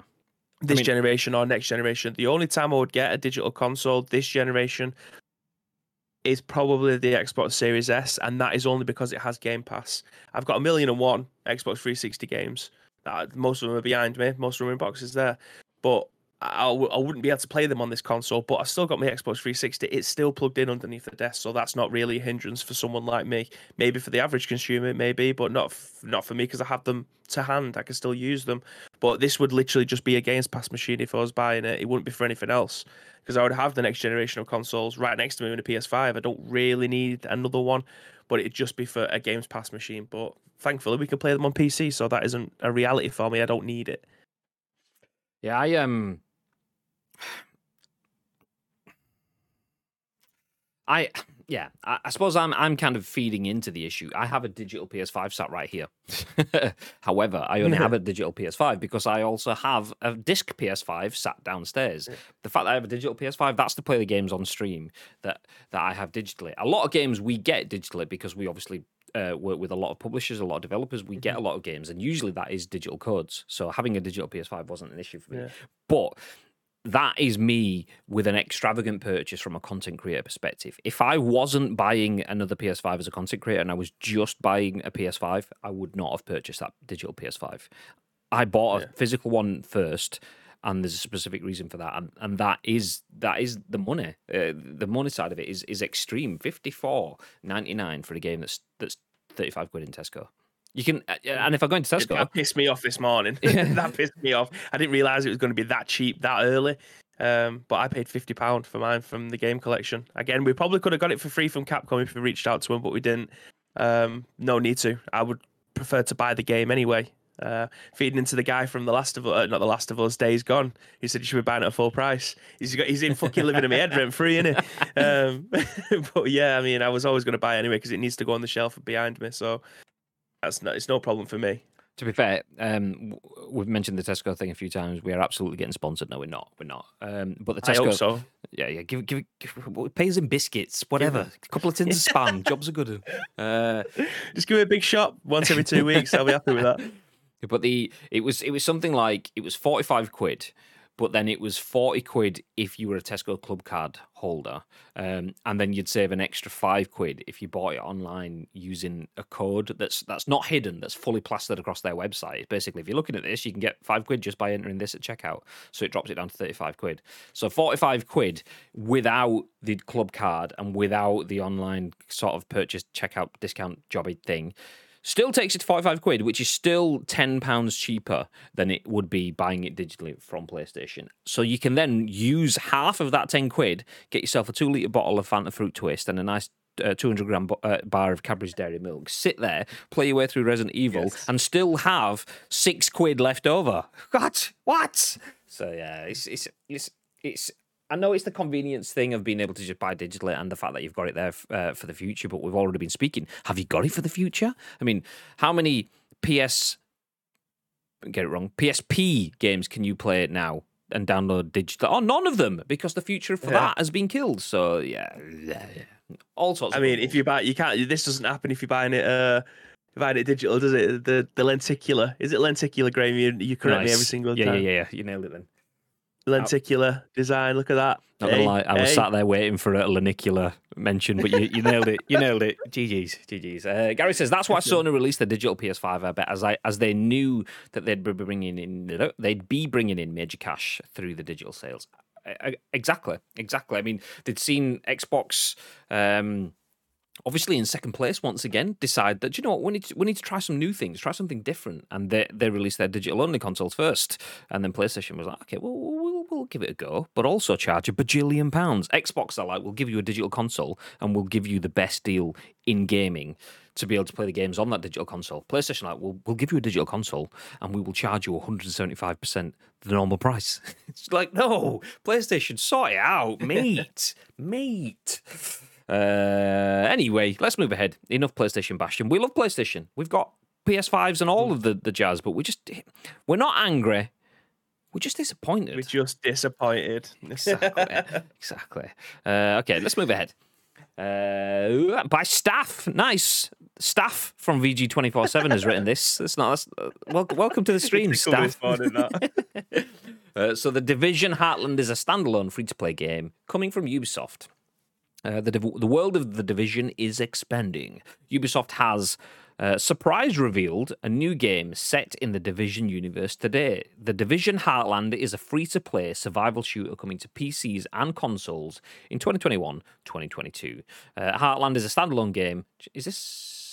this I mean, generation or next generation. The only time I would get a digital console this generation is probably the Xbox Series S, and that is only because it has Game Pass. I've got a million and one Xbox 360 games. That most of them are behind me. Most of them are in boxes there, but I wouldn't be able to play them on this console, but I've still got my Xbox 360. It's still plugged in underneath the desk, so that's not really a hindrance for someone like me. Maybe for the average consumer, maybe, but not f- not for me because I have them to hand. I can still use them. But this would literally just be a Games Pass machine if I was buying it. It wouldn't be for anything else because I would have the next generation of consoles right next to me in a PS5. I don't really need another one, but it'd just be for a Games Pass machine. But thankfully, we can play them on PC, so that isn't a reality for me. I don't need it. Yeah, I um I yeah, I, I, suppose I'm I'm kind of feeding into the issue. I have a digital PS5 sat right here. However, I only have a digital PS5 because I also have a disc PS5 sat downstairs. The fact that I have a digital PS5, that's to play the games on stream that that I have digitally. A lot of games we get digitally because we obviously uh, work with a lot of publishers, a lot of developers. We get a mm-hmm. lot of games, and usually that is digital codes. So having a digital PS5 wasn't an issue for me. Yeah. But that is me with an extravagant purchase from a content creator perspective. If I wasn't buying another PS5 as a content creator and I was just buying a PS5, I would not have purchased that digital PS5. I bought a yeah. physical one first and there's a specific reason for that and, and that is that is the money uh, the money side of it is is extreme 54.99 for a game that's that's 35 quid in Tesco you can, uh, and if I go into Tesco, that pissed me off this morning. that pissed me off. I didn't realize it was going to be that cheap that early. Um, but I paid fifty pound for mine from the game collection. Again, we probably could have got it for free from Capcom if we reached out to them, but we didn't. Um, no need to. I would prefer to buy the game anyway. Uh, feeding into the guy from the Last of uh, not the Last of Us Days Gone. He said you should be buying it at full price. He's got he's in fucking living in my head rent free, isn't he? Um, but yeah, I mean, I was always going to buy it anyway because it needs to go on the shelf behind me. So that's no, it's no problem for me. To be fair, um, we've mentioned the Tesco thing a few times. We are absolutely getting sponsored. No, we're not. We're not. Um, but the Tesco, I hope so. Yeah, yeah. Give, give, give pay us in biscuits, whatever. A couple of tins of spam. Jobs are good. Uh, Just give me a big shop once every two weeks. I'll be happy with that. But the it was it was something like it was forty five quid but then it was 40 quid if you were a Tesco Club card holder. Um, and then you'd save an extra five quid if you bought it online using a code that's that's not hidden, that's fully plastered across their website. Basically, if you're looking at this, you can get five quid just by entering this at checkout. So it drops it down to 35 quid. So 45 quid without the club card and without the online sort of purchase checkout discount jobby thing Still takes it to 45 quid, which is still £10 cheaper than it would be buying it digitally from PlayStation. So you can then use half of that 10 quid, get yourself a two litre bottle of Fanta Fruit Twist and a nice uh, 200 gram uh, bar of Cadbury's Dairy Milk, sit there, play your way through Resident Evil, yes. and still have six quid left over. What? What? So yeah, it's it's it's it's I know it's the convenience thing of being able to just buy digitally and the fact that you've got it there uh, for the future, but we've already been speaking. Have you got it for the future? I mean, how many PS get it wrong PSP games can you play it now and download digital? Oh, none of them because the future for yeah. that has been killed. So yeah, yeah, all sorts. I mean, if you buy, you can't. This doesn't happen if you're buying it. Uh, buying it digital, does it? The the lenticular is it lenticular, Graham? You, you correct nice. me every single yeah, time. Yeah, yeah, yeah. You nailed it then lenticular design. Look at that. Not gonna hey, lie, I was hey. sat there waiting for a lenicular mention, but you, you nailed it. You nailed it. GG's, GG's. Uh, Gary says that's why Sony released the digital PS5. I bet as I as they knew that they'd be bringing in they'd be bringing in major cash through the digital sales. Exactly, exactly. I mean, they'd seen Xbox. Um, obviously in second place once again decide that you know what we need to, we need to try some new things try something different and they they released their digital only consoles first and then PlayStation was like okay well we'll, we'll give it a go but also charge a bajillion pounds Xbox are like we'll give you a digital console and we'll give you the best deal in gaming to be able to play the games on that digital console PlayStation like we'll, we'll give you a digital console and we will charge you 175% the normal price it's like no PlayStation sort it out mate mate uh, anyway, let's move ahead. Enough PlayStation bashing. We love PlayStation. We've got PS5s and all of the, the jazz, but we just we're not angry. We're just disappointed. We're just disappointed. exactly. exactly. Uh, okay, let's move ahead. Uh, by staff, nice staff from VG twenty four seven has written this. It's not. That's, uh, welcome, welcome to the stream, staff. uh, so the Division Heartland is a standalone free to play game coming from Ubisoft. Uh, the, the world of the division is expanding. Ubisoft has uh, surprise revealed a new game set in the Division universe today. The Division Heartland is a free to play survival shooter coming to PCs and consoles in 2021 2022. Uh, Heartland is a standalone game. Is this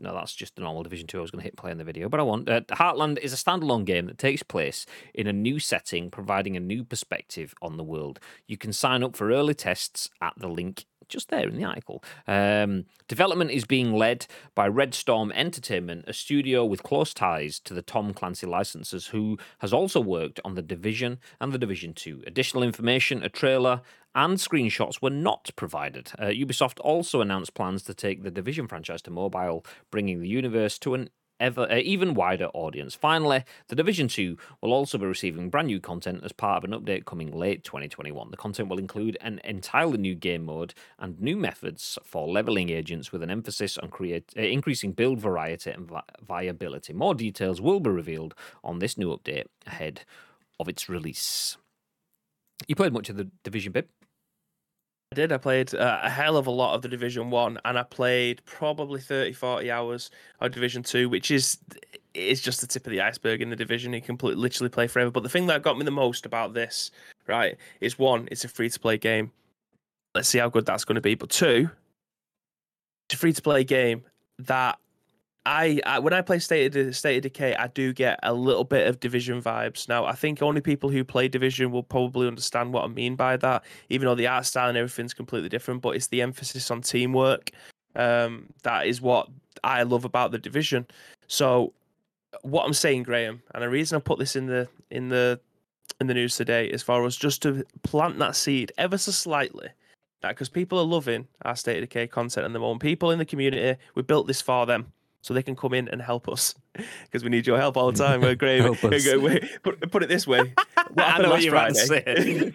no, that's just the normal Division 2 I was going to hit play in the video. But I want. Uh, Heartland is a standalone game that takes place in a new setting, providing a new perspective on the world. You can sign up for early tests at the link just there in the article. Um, development is being led by Red Storm Entertainment, a studio with close ties to the Tom Clancy licenses, who has also worked on The Division and The Division 2. Additional information, a trailer, and screenshots were not provided. Uh, Ubisoft also announced plans to take the Division franchise to mobile, bringing the universe to an ever uh, even wider audience. Finally, the Division 2 will also be receiving brand new content as part of an update coming late 2021. The content will include an entirely new game mode and new methods for leveling agents with an emphasis on create, uh, increasing build variety and vi- viability. More details will be revealed on this new update ahead of its release. You played much of the Division, Bib? I did. I played uh, a hell of a lot of the Division One, and I played probably 30, 40 hours of Division Two, which is is just the tip of the iceberg in the division. You can literally play forever. But the thing that got me the most about this, right, is one, it's a free to play game. Let's see how good that's going to be. But two, it's a free to play game that I, I, when I play State of, State of Decay, I do get a little bit of Division vibes. Now, I think only people who play Division will probably understand what I mean by that, even though the art style and everything's completely different. But it's the emphasis on teamwork um, that is what I love about the Division. So, what I'm saying, Graham, and the reason I put this in the in the in the news today, as far as just to plant that seed ever so slightly, because people are loving our State of Decay content at the moment people in the community, we built this for them so they can come in and help us because we need your help all the time. We're great. Put, put it this way: what happened last you're about to Friday?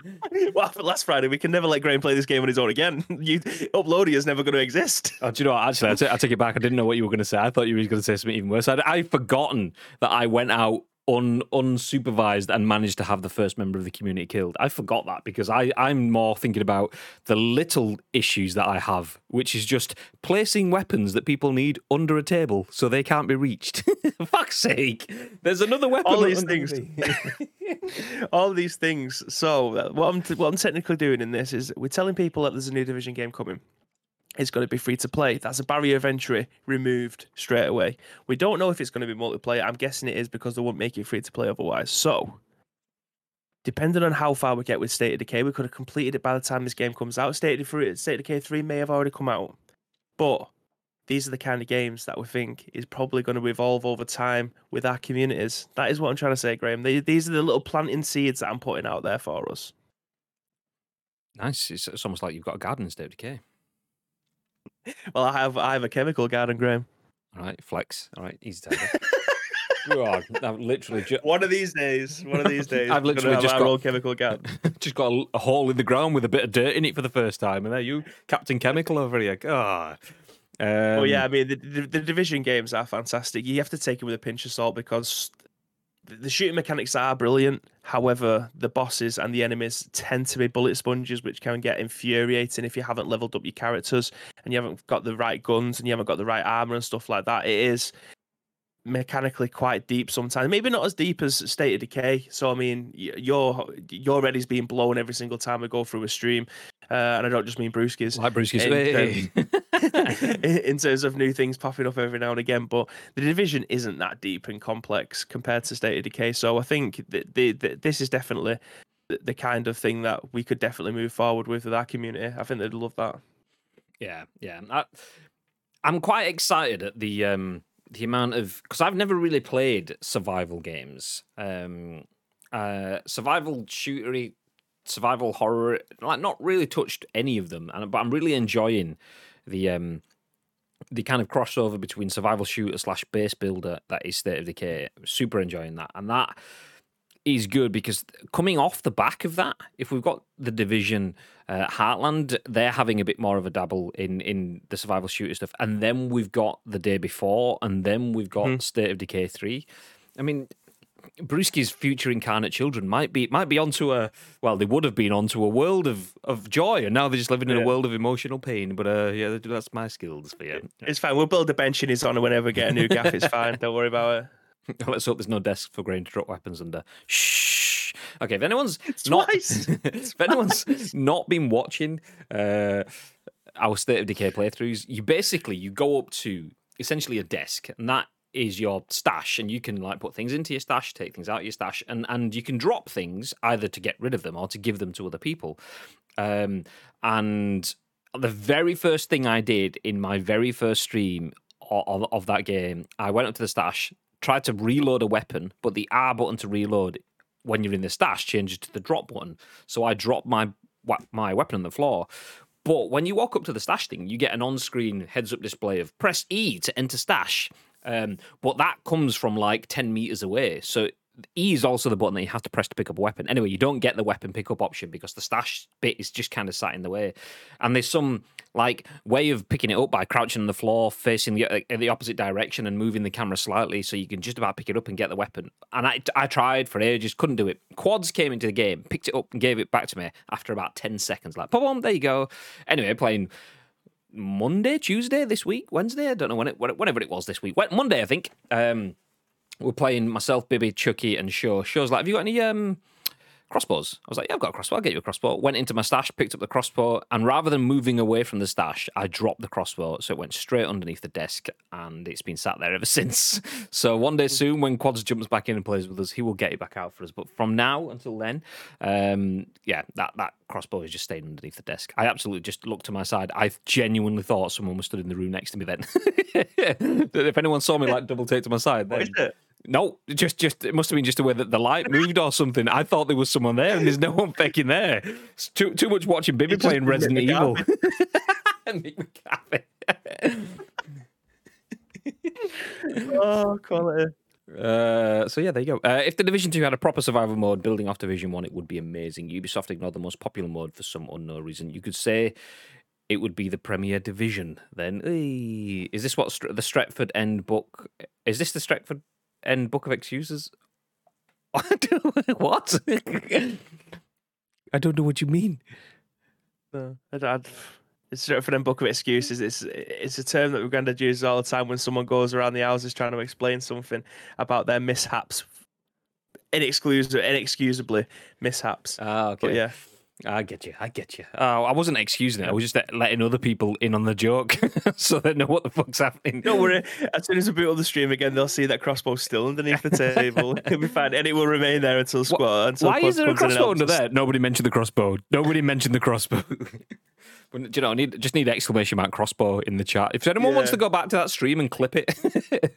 what happened last Friday? We can never let Graham play this game on his own again. You, uploading is never going to exist. Oh, do you know what? Actually, I ta- I take it back. I didn't know what you were going to say. I thought you were going to say something even worse. I'd, I'd forgotten that I went out un, unsupervised and managed to have the first member of the community killed. I forgot that because I, I'm more thinking about the little issues that I have, which is just placing weapons that people need under a table so they can't be reached. Fuck's sake. There's another weapon. All these things. all these things. So what I'm t- what I'm technically doing in this is we're telling people that there's a new division game coming. It's going to be free to play. That's a barrier of entry removed straight away. We don't know if it's going to be multiplayer. I'm guessing it is because they won't make it free to play otherwise. So, depending on how far we get with State of Decay, we could have completed it by the time this game comes out. State of, Decay- State of Decay 3 may have already come out. But these are the kind of games that we think is probably going to evolve over time with our communities. That is what I'm trying to say, Graham. These are the little planting seeds that I'm putting out there for us. Nice. It's, it's almost like you've got a garden in State of Decay. Well, I have I have a chemical garden, Graham. All right, flex. All right, easy target. God, I've literally ju- One of these days, one of these days, I've literally just our got- own chemical garden. just got a, a hole in the ground with a bit of dirt in it for the first time, and there you, Captain Chemical over here. God. Um, well, yeah, I mean the, the the division games are fantastic. You have to take it with a pinch of salt because the- shooting mechanics are brilliant. However, the bosses and the enemies tend to be bullet sponges, which can get infuriating if you haven't leveled up your characters and you haven't got the right guns and you haven't got the right armor and stuff like that. It is mechanically quite deep sometimes. Maybe not as deep as State of Decay. So I mean, your your ready's being blown every single time I go through a stream, uh, and I don't just mean Brewskis. like Bruce in Hey. in terms of new things popping up every now and again. But the division isn't that deep and complex compared to State of Decay. So I think that the, the, this is definitely the, the kind of thing that we could definitely move forward with with our community. I think they'd love that. Yeah, yeah. I, I'm quite excited at the um the amount of because I've never really played survival games. Um, uh, survival shootery, survival horror, like not really touched any of them, and but I'm really enjoying the um the kind of crossover between survival shooter slash base builder that is State of Decay. Super enjoying that, and that is good because coming off the back of that, if we've got the division uh, Heartland, they're having a bit more of a dabble in in the survival shooter stuff, and then we've got the day before, and then we've got State of Decay three. I mean, Brewski's future incarnate children might be might be onto a well, they would have been onto a world of, of joy, and now they're just living in Yeah. a world of emotional pain. But uh, yeah, that's my skills for you. It's fine. We'll build a bench in his honor whenever we get a new gaff. It's fine. Don't worry about it. Let's hope there's no desk for Graham to drop weapons under. Shh. Okay, if anyone's not Twice. if anyone's not been watching uh, our State of Decay playthroughs, you basically you go up to essentially a desk, and that is your stash, and you can like put things into your stash, take things out of your stash, and and you can drop things either to get rid of them or to give them to other people. Um, and the very first thing I did in my very first stream of, of, that game, I went up to the stash, tried to reload a weapon, but the R button to reload when you're in the stash changes to the drop button. So I dropped my my weapon on the floor. But when you walk up to the stash thing, you get an on-screen heads-up display of press E to enter stash. Um, but that comes from like ten meters away. So E is also the button that you have to press to pick up a weapon. Anyway, you don't get the weapon pickup option because the stash bit is just kind of sat in the way. And there's some like way of picking it up by crouching on the floor, facing the uh, the opposite direction, and moving the camera slightly so you can just about pick it up and get the weapon. And I I tried for ages, couldn't do it. Quads came into the game, picked it up, and gave it back to me after about ten seconds. Like, boom, there you go. Anyway, playing. Monday, Tuesday this week, Wednesday. I don't know when it, whenever it was this week. Monday, I think. Um, we're playing myself, Bibby, Chucky, and Shaw. Shaw's like, "Have you got any um crossbows?" I was like, "Yeah, I've got a crossbow. I'll get you a crossbow." Went into my stash, picked up the crossbow, and rather than moving away from the stash, I dropped the crossbow, so it went straight underneath the desk, and it's been sat there ever since. So one day soon, when Quads jumps back in and plays with us, he will get it back out for us. But from now until then, um, yeah, that that crossbow is just staying underneath the desk. I absolutely just looked to my side. I genuinely thought someone was stood in the room next to me. Then, if anyone saw me like double take to my side, What then is it? No, just just it must have been just the way that the light moved or something. I thought there was someone there, and there's no one fucking there. It's too too much watching Bibby just playing Resident Nick Evil. Nick oh, quality. Uh, so yeah, there you go. Uh, if the Division Two had a proper survival mode building off Division One, it would be amazing. Ubisoft ignored the most popular mode for some unknown reason. You could say it would be the Premier Division. Then, is this what the Stretford End book? Is this the Stretford End book of excuses? what? I don't know what you mean. No, I'd, I'd, it's for them book of excuses. It's it's a term that we're going to use all the time when someone goes around the houses trying to explain something about their mishaps, inexcusably, inexcusably mishaps. Ah, okay. But yeah, I get you. I get you. Oh, I wasn't excusing it. I was just letting other people in on the joke so they know what the fuck's happening. don't worry. As soon as we boot up the stream again, they'll see that crossbow still underneath the table. It'll be fine, and it will remain there until squad. Until Why is there a comes in and crossbow under there? Nobody mentioned the crossbow. Nobody mentioned the crossbow. Do you know? I need just need exclamation mark crossbow in the chat. If anyone wants to go back to that stream and clip it,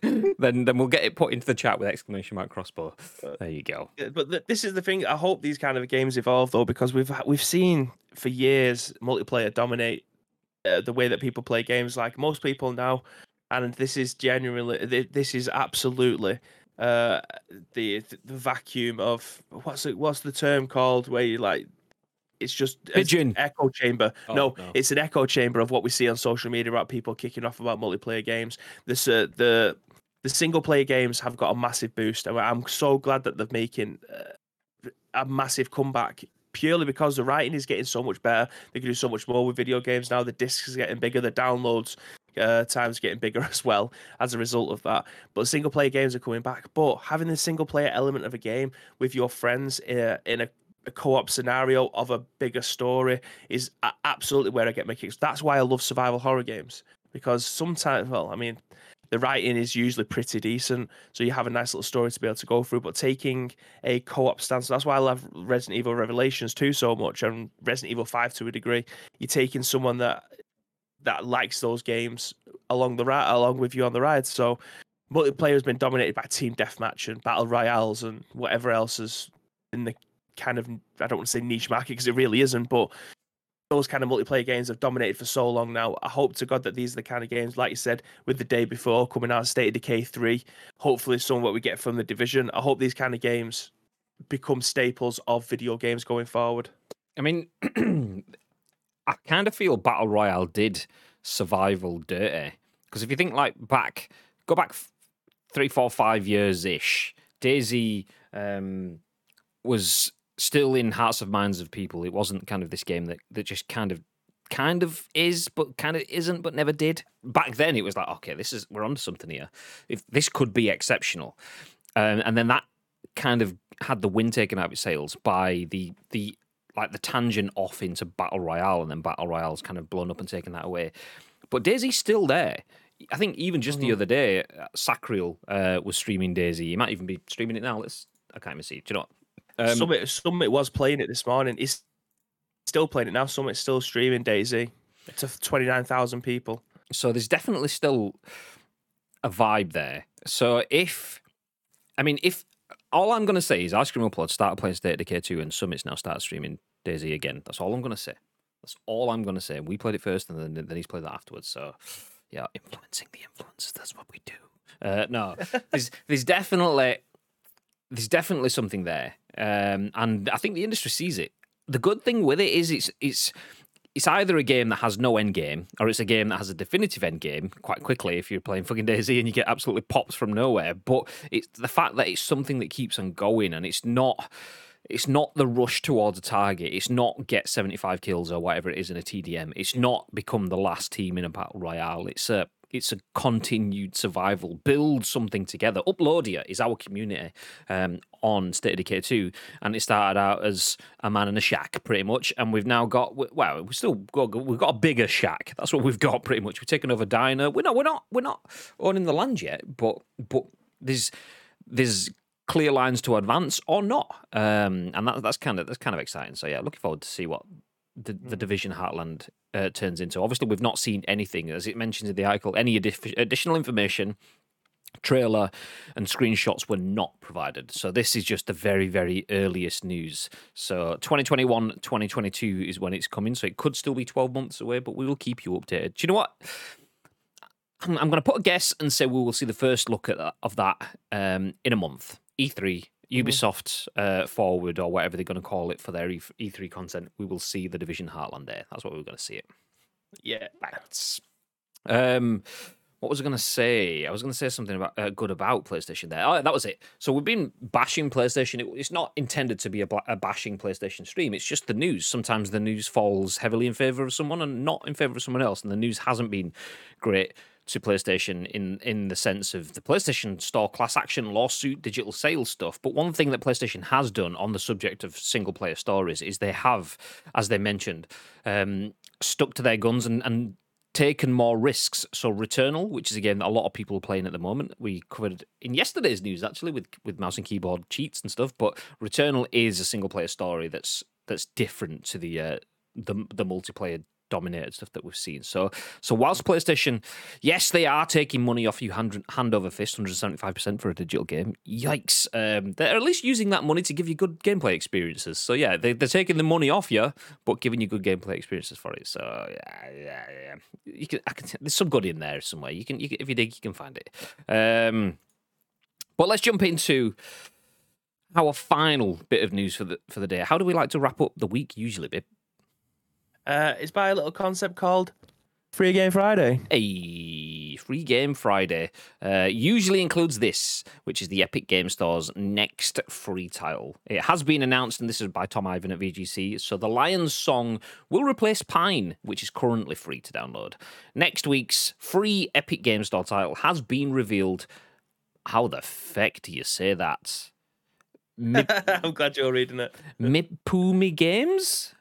then then we'll get it put into the chat with exclamation mark crossbow. There you go. But th- this is the thing. I hope these kind of games evolve though, because we've we've seen for years multiplayer dominate uh, the way that people play games. Like most people now, and this is genuinely this is absolutely uh the the vacuum of what's it what's the term called where you like it's just a Pigeon. echo chamber. Oh, no, no. it's an echo chamber of what we see on social media about people kicking off about multiplayer games. This uh, the the single player games have got a massive boost and i'm so glad that they're making uh, a massive comeback purely because the writing is getting so much better. They can do so much more with video games now. The discs are getting bigger. The downloads uh, times getting bigger as well as a result of that. But single player games are coming back. But having the single player element of a game with your friends uh, in a a co-op scenario of a bigger story is absolutely where I get my kicks. That's why I love survival horror games because sometimes, well, I mean, the writing is usually pretty decent, so you have a nice little story to be able to go through. But taking a co-op stance, that's why I love Resident Evil Revelations 2 so much, and Resident Evil 5 to a degree. You're taking someone that that likes those games along the ride, along with you on the ride. So multiplayer has been dominated by team deathmatch and battle royales and whatever else is in the kind of I don't want to say niche market because it really isn't, but those kind of multiplayer games have dominated for so long now. I hope to God that these are the kind of games, like you said, with the day before coming out, State of Decay three. Hopefully, some of what we get from the division. I hope these kind of games become staples of video games going forward. I mean, I kind of feel Battle Royale did survival dirty because if you think like back, go back three, four, five years ish, DayZ um, was still in hearts of minds of people. It wasn't kind of this game that that just kind of kind of is but kind of isn't but never did. Back then it was like okay this is we're on to something here. If this could be exceptional. Um, and then that kind of had the wind taken out of its sails by the the like the tangent off into battle royale and then battle royale's kind of blown up and taken that away. But DayZ's still there. I think even just the other day uh, sacriel uh, was streaming daisy. He might even be streaming it now. Let's i can't even see do you know what? Um, Summit Summit was playing it this morning. He's still playing it now. Summit's still streaming DayZ to twenty nine thousand people. So there's definitely still a vibe there. So if, I mean, if all I'm going to say is Ice Cream Upload started playing State of Decay 2 and Summit's now started streaming DayZ again. That's all I'm going to say. That's all I'm going to say. We played it first and then, then he's played that afterwards. So yeah, influencing the influencers. That's what we do. Uh, no, there's, there's definitely, there's definitely something there. Um, and I think the industry sees it. The good thing with it is it's, it's, it's either a game that has no end game or it's a game that has a definitive end game quite quickly if you're playing fucking DayZ and you get absolutely pops from nowhere. But it's the fact that it's something that keeps on going and it's not it's not the rush towards a target. It's not get 75 kills or whatever it is in a TDM. It's not become the last team in a battle royale. It's a it's a continued survival. Build something together. Uploadia is our community um, on State of Decay 2, and it started out as a man in a shack, pretty much, and we've now got well, we still got we've got a bigger shack. That's what we've got, pretty much. We've taken over Diner. We're not we're not we're not owning the land yet, but but there's there's clear lines to advance or not, um, and that, that's kind of that's kind of exciting. So yeah, looking forward to see what the, the division Heartland uh, turns into. Obviously, we've not seen anything, as it mentions in the article, any addi- additional information. Trailer and screenshots were not provided. So, this is just the very, very earliest news. So, 2021, 2022 is when it's coming. So, it could still be 12 months away, but we will keep you updated. Do you know what? I'm, I'm going to put a guess and say we will see the first look at that, of that um, in a month. E3, Ubisoft uh, Forward, or whatever they're going to call it for their E- E3 content. We will see the Division Heartland there. That's what we're going to see it. Yeah. Thanks. Um, what was I going to say? I was going to say something about uh, good about PlayStation there. Oh, that was it. So we've been bashing PlayStation. It, it's not intended to be a, a, bashing PlayStation stream. It's just the news. Sometimes the news falls heavily in favor of someone and not in favor of someone else, and the news hasn't been great to PlayStation in in the sense of the PlayStation Store class action lawsuit digital sales stuff. But one thing that PlayStation has done on the subject of single player stories is they have, as they mentioned, um, stuck to their guns and, and taken more risks. So Returnal, which is again a lot of people are playing at the moment, we covered in yesterday's news actually with with mouse and keyboard cheats and stuff. But Returnal is a single player story that's that's different to the uh, the the multiplayer dominated stuff that we've seen. So, so whilst PlayStation, yes, they are taking money off you hand, hand over fist, 175% for a digital game. Yikes. Um, they're at least using that money to give you good gameplay experiences. So, yeah, they, they're taking the money off you, but giving you good gameplay experiences for it. So, yeah, yeah, yeah. You can, I can, there's some good in there somewhere. You can, you can if you dig, you can find it. Um, but let's jump into our final bit of news for the for the day. How do we like to wrap up the week usually? Uh, it's by a little concept called Free Game Friday. A free game Friday uh, usually includes this, which is the Epic Game Store's next free title. It has been announced, and this is by Tom Ivan at VGC. So the Lions song will replace Pine, which is currently free to download. Next week's free Epic Game Store title has been revealed. How the feck do you say that? I'm glad you're reading it. Mi'pu'mi Games?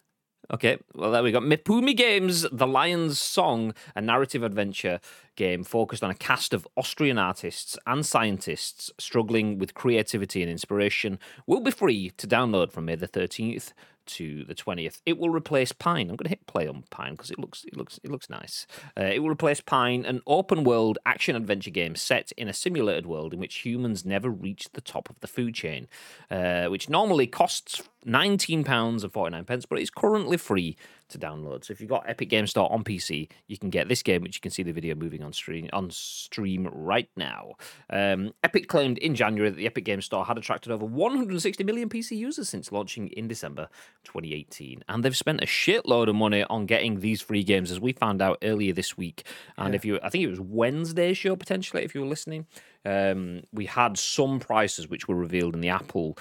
Okay, well, there we go. Mi'pu'mi Games, The Lion's Song, a narrative adventure game focused on a cast of Austrian artists and scientists struggling with creativity and inspiration, will be free to download from May the 13th to the 20th. It will replace Pine. I'm going to hit play on Pine because it looks it looks it looks nice. Uh, it will replace Pine, an open world action adventure game set in a simulated world in which humans never reach the top of the food chain, uh, which normally costs 19 pounds and 49 pence, but it's currently free to download. So if you've got Epic Game Store on PC, you can get this game, which you can see the video moving on stream on stream right now. Um, Epic claimed in January that the Epic Game Store had attracted over 160 million PC users since launching in December 2018, and they've spent a shitload of money on getting these free games, as we found out earlier this week. And yeah. if you, I think it was Wednesday's show potentially, if you were listening, um, we had some prices which were revealed in the Apple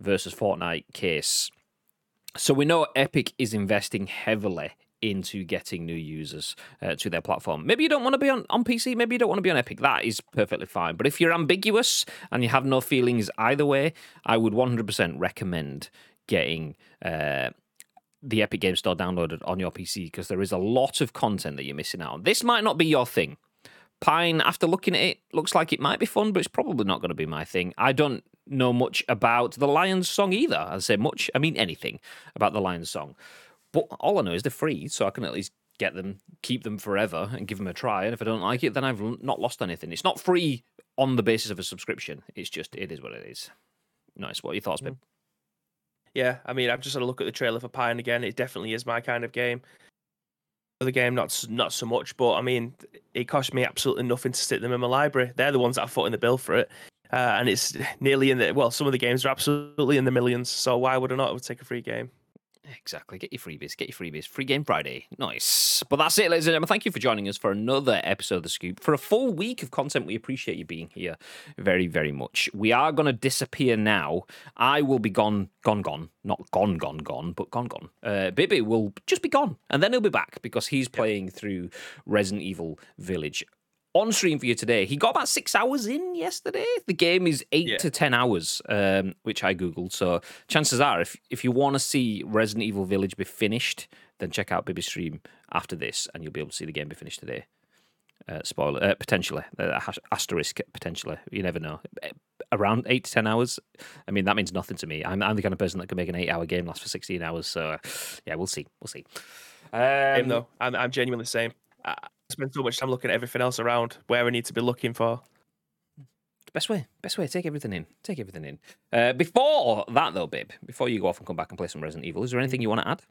versus Fortnite case so we know Epic is investing heavily into getting new users uh, to their platform. Maybe you don't want to be on, on PC, maybe you don't want to be on Epic. That is perfectly fine. But if you're ambiguous and you have no feelings either way, I would 100% recommend getting uh, the Epic Game Store downloaded on your PC because there is a lot of content that you're missing out on. This might not be your thing. Pine, after looking at it, looks like it might be fun, but it's probably not going to be my thing. I don't know much about the Lions song either. I say much, I mean anything about the Lions song. But all I know is they're free, so I can at least get them, keep them forever, and give them a try. And if I don't like it, then I've not lost anything. It's not free on the basis of a subscription. It's just it is what it is. Nice. What are your thoughts, Ben? Mm. Yeah, I mean, I've just had a look at the trailer for Pine again. It definitely is my kind of game. The game, not not so much, but I mean, it cost me absolutely nothing to stick them in my library. They're the ones that I put in the bill for it. Uh, and it's nearly in the well, some of the games are absolutely in the millions. So why would I not take a free game? Exactly. Get your freebies. Get your freebies. Free Game Friday. Nice. But that's it, ladies and gentlemen. Thank you for joining us for another episode of The Scoop. For a full week of content, we appreciate you being here very, very much. We are going to disappear now. I will be gone, gone, gone. Not gone, gone, gone, but gone, gone. Uh, Bibi will just be gone. And then he'll be back because he's playing through Resident Evil Village on stream for you today. He got about six hours in yesterday. The game is eight yeah. to ten hours, um, which I googled. So chances are, if if you want to see Resident Evil Village be finished, then check out Bibi's stream after this, and you'll be able to see the game be finished today. Uh, spoiler, uh, potentially uh, asterisk potentially. You never know. Uh, around eight to ten hours. I mean, that means nothing to me. I'm, I'm the kind of person that can make an eight-hour game last for sixteen hours. So, yeah, we'll see. We'll see. Um, same though. I'm I'm genuinely the same spend so much time looking at everything else around where I need to be looking for. Best way, best way. Take everything in. Take everything in. Uh, before that, though, babe, before you go off and come back and play some Resident Evil, is there anything you want to add?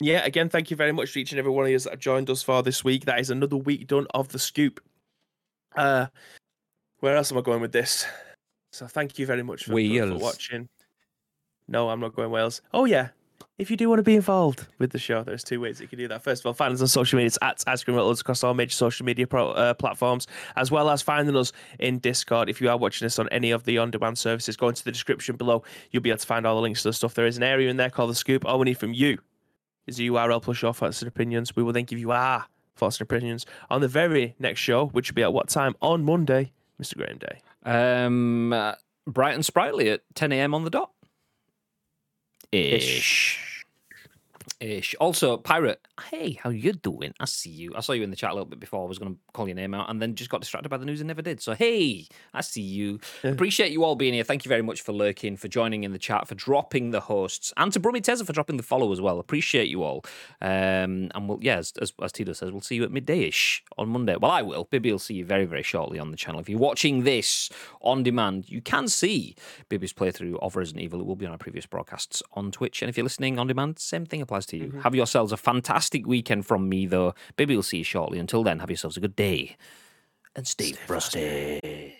yeah, again, thank you very much to each and every one of you that have joined us for this week. That is another week done of the scoop. Uh, where else am I going with this? So thank you very much for, for, for watching. No, I'm not going Wales. Oh yeah, if you do want to be involved with the show, there's two ways you can do that. First of all, find us on social media. It's at Ice Cream across all major social media pro, uh, platforms, as well as finding us in Discord. If you are watching us on any of the on-demand services, go into the description below. You'll be able to find all the links to the stuff. There is an area in there called the Scoop. All we need from you is a URL plus your thoughts and opinions. We will then give you our thoughts and opinions on the very next show, which will be at what time on Monday, Mr. Graham Day. Um, uh, bright and sprightly at 10 a.m. on the dot. Ish ish. Also, Pirate, hey, how you doing? I see you. I saw you in the chat a little bit before. I was going to call your name out and then just got distracted by the news and never did. So, hey, I see you. Appreciate you all being here. Thank you very much for lurking, for joining in the chat, for dropping the hosts, and to Brummy Tezza for dropping the follow as well. Appreciate you all. Um, and we'll, yeah, as, as, as Tito says, we'll see you at midday-ish on Monday. Well, I will. Bibby will see you very, very shortly on the channel. If you're watching this on demand, you can see Bibby's playthrough of Resident Evil. It will be on our previous broadcasts on Twitch. And if you're listening on demand, same thing applies to you. Mm-hmm. Have yourselves a fantastic weekend from me, though. Maybe we'll see you shortly. Until then, have yourselves a good day and stay, stay frosty. frosty.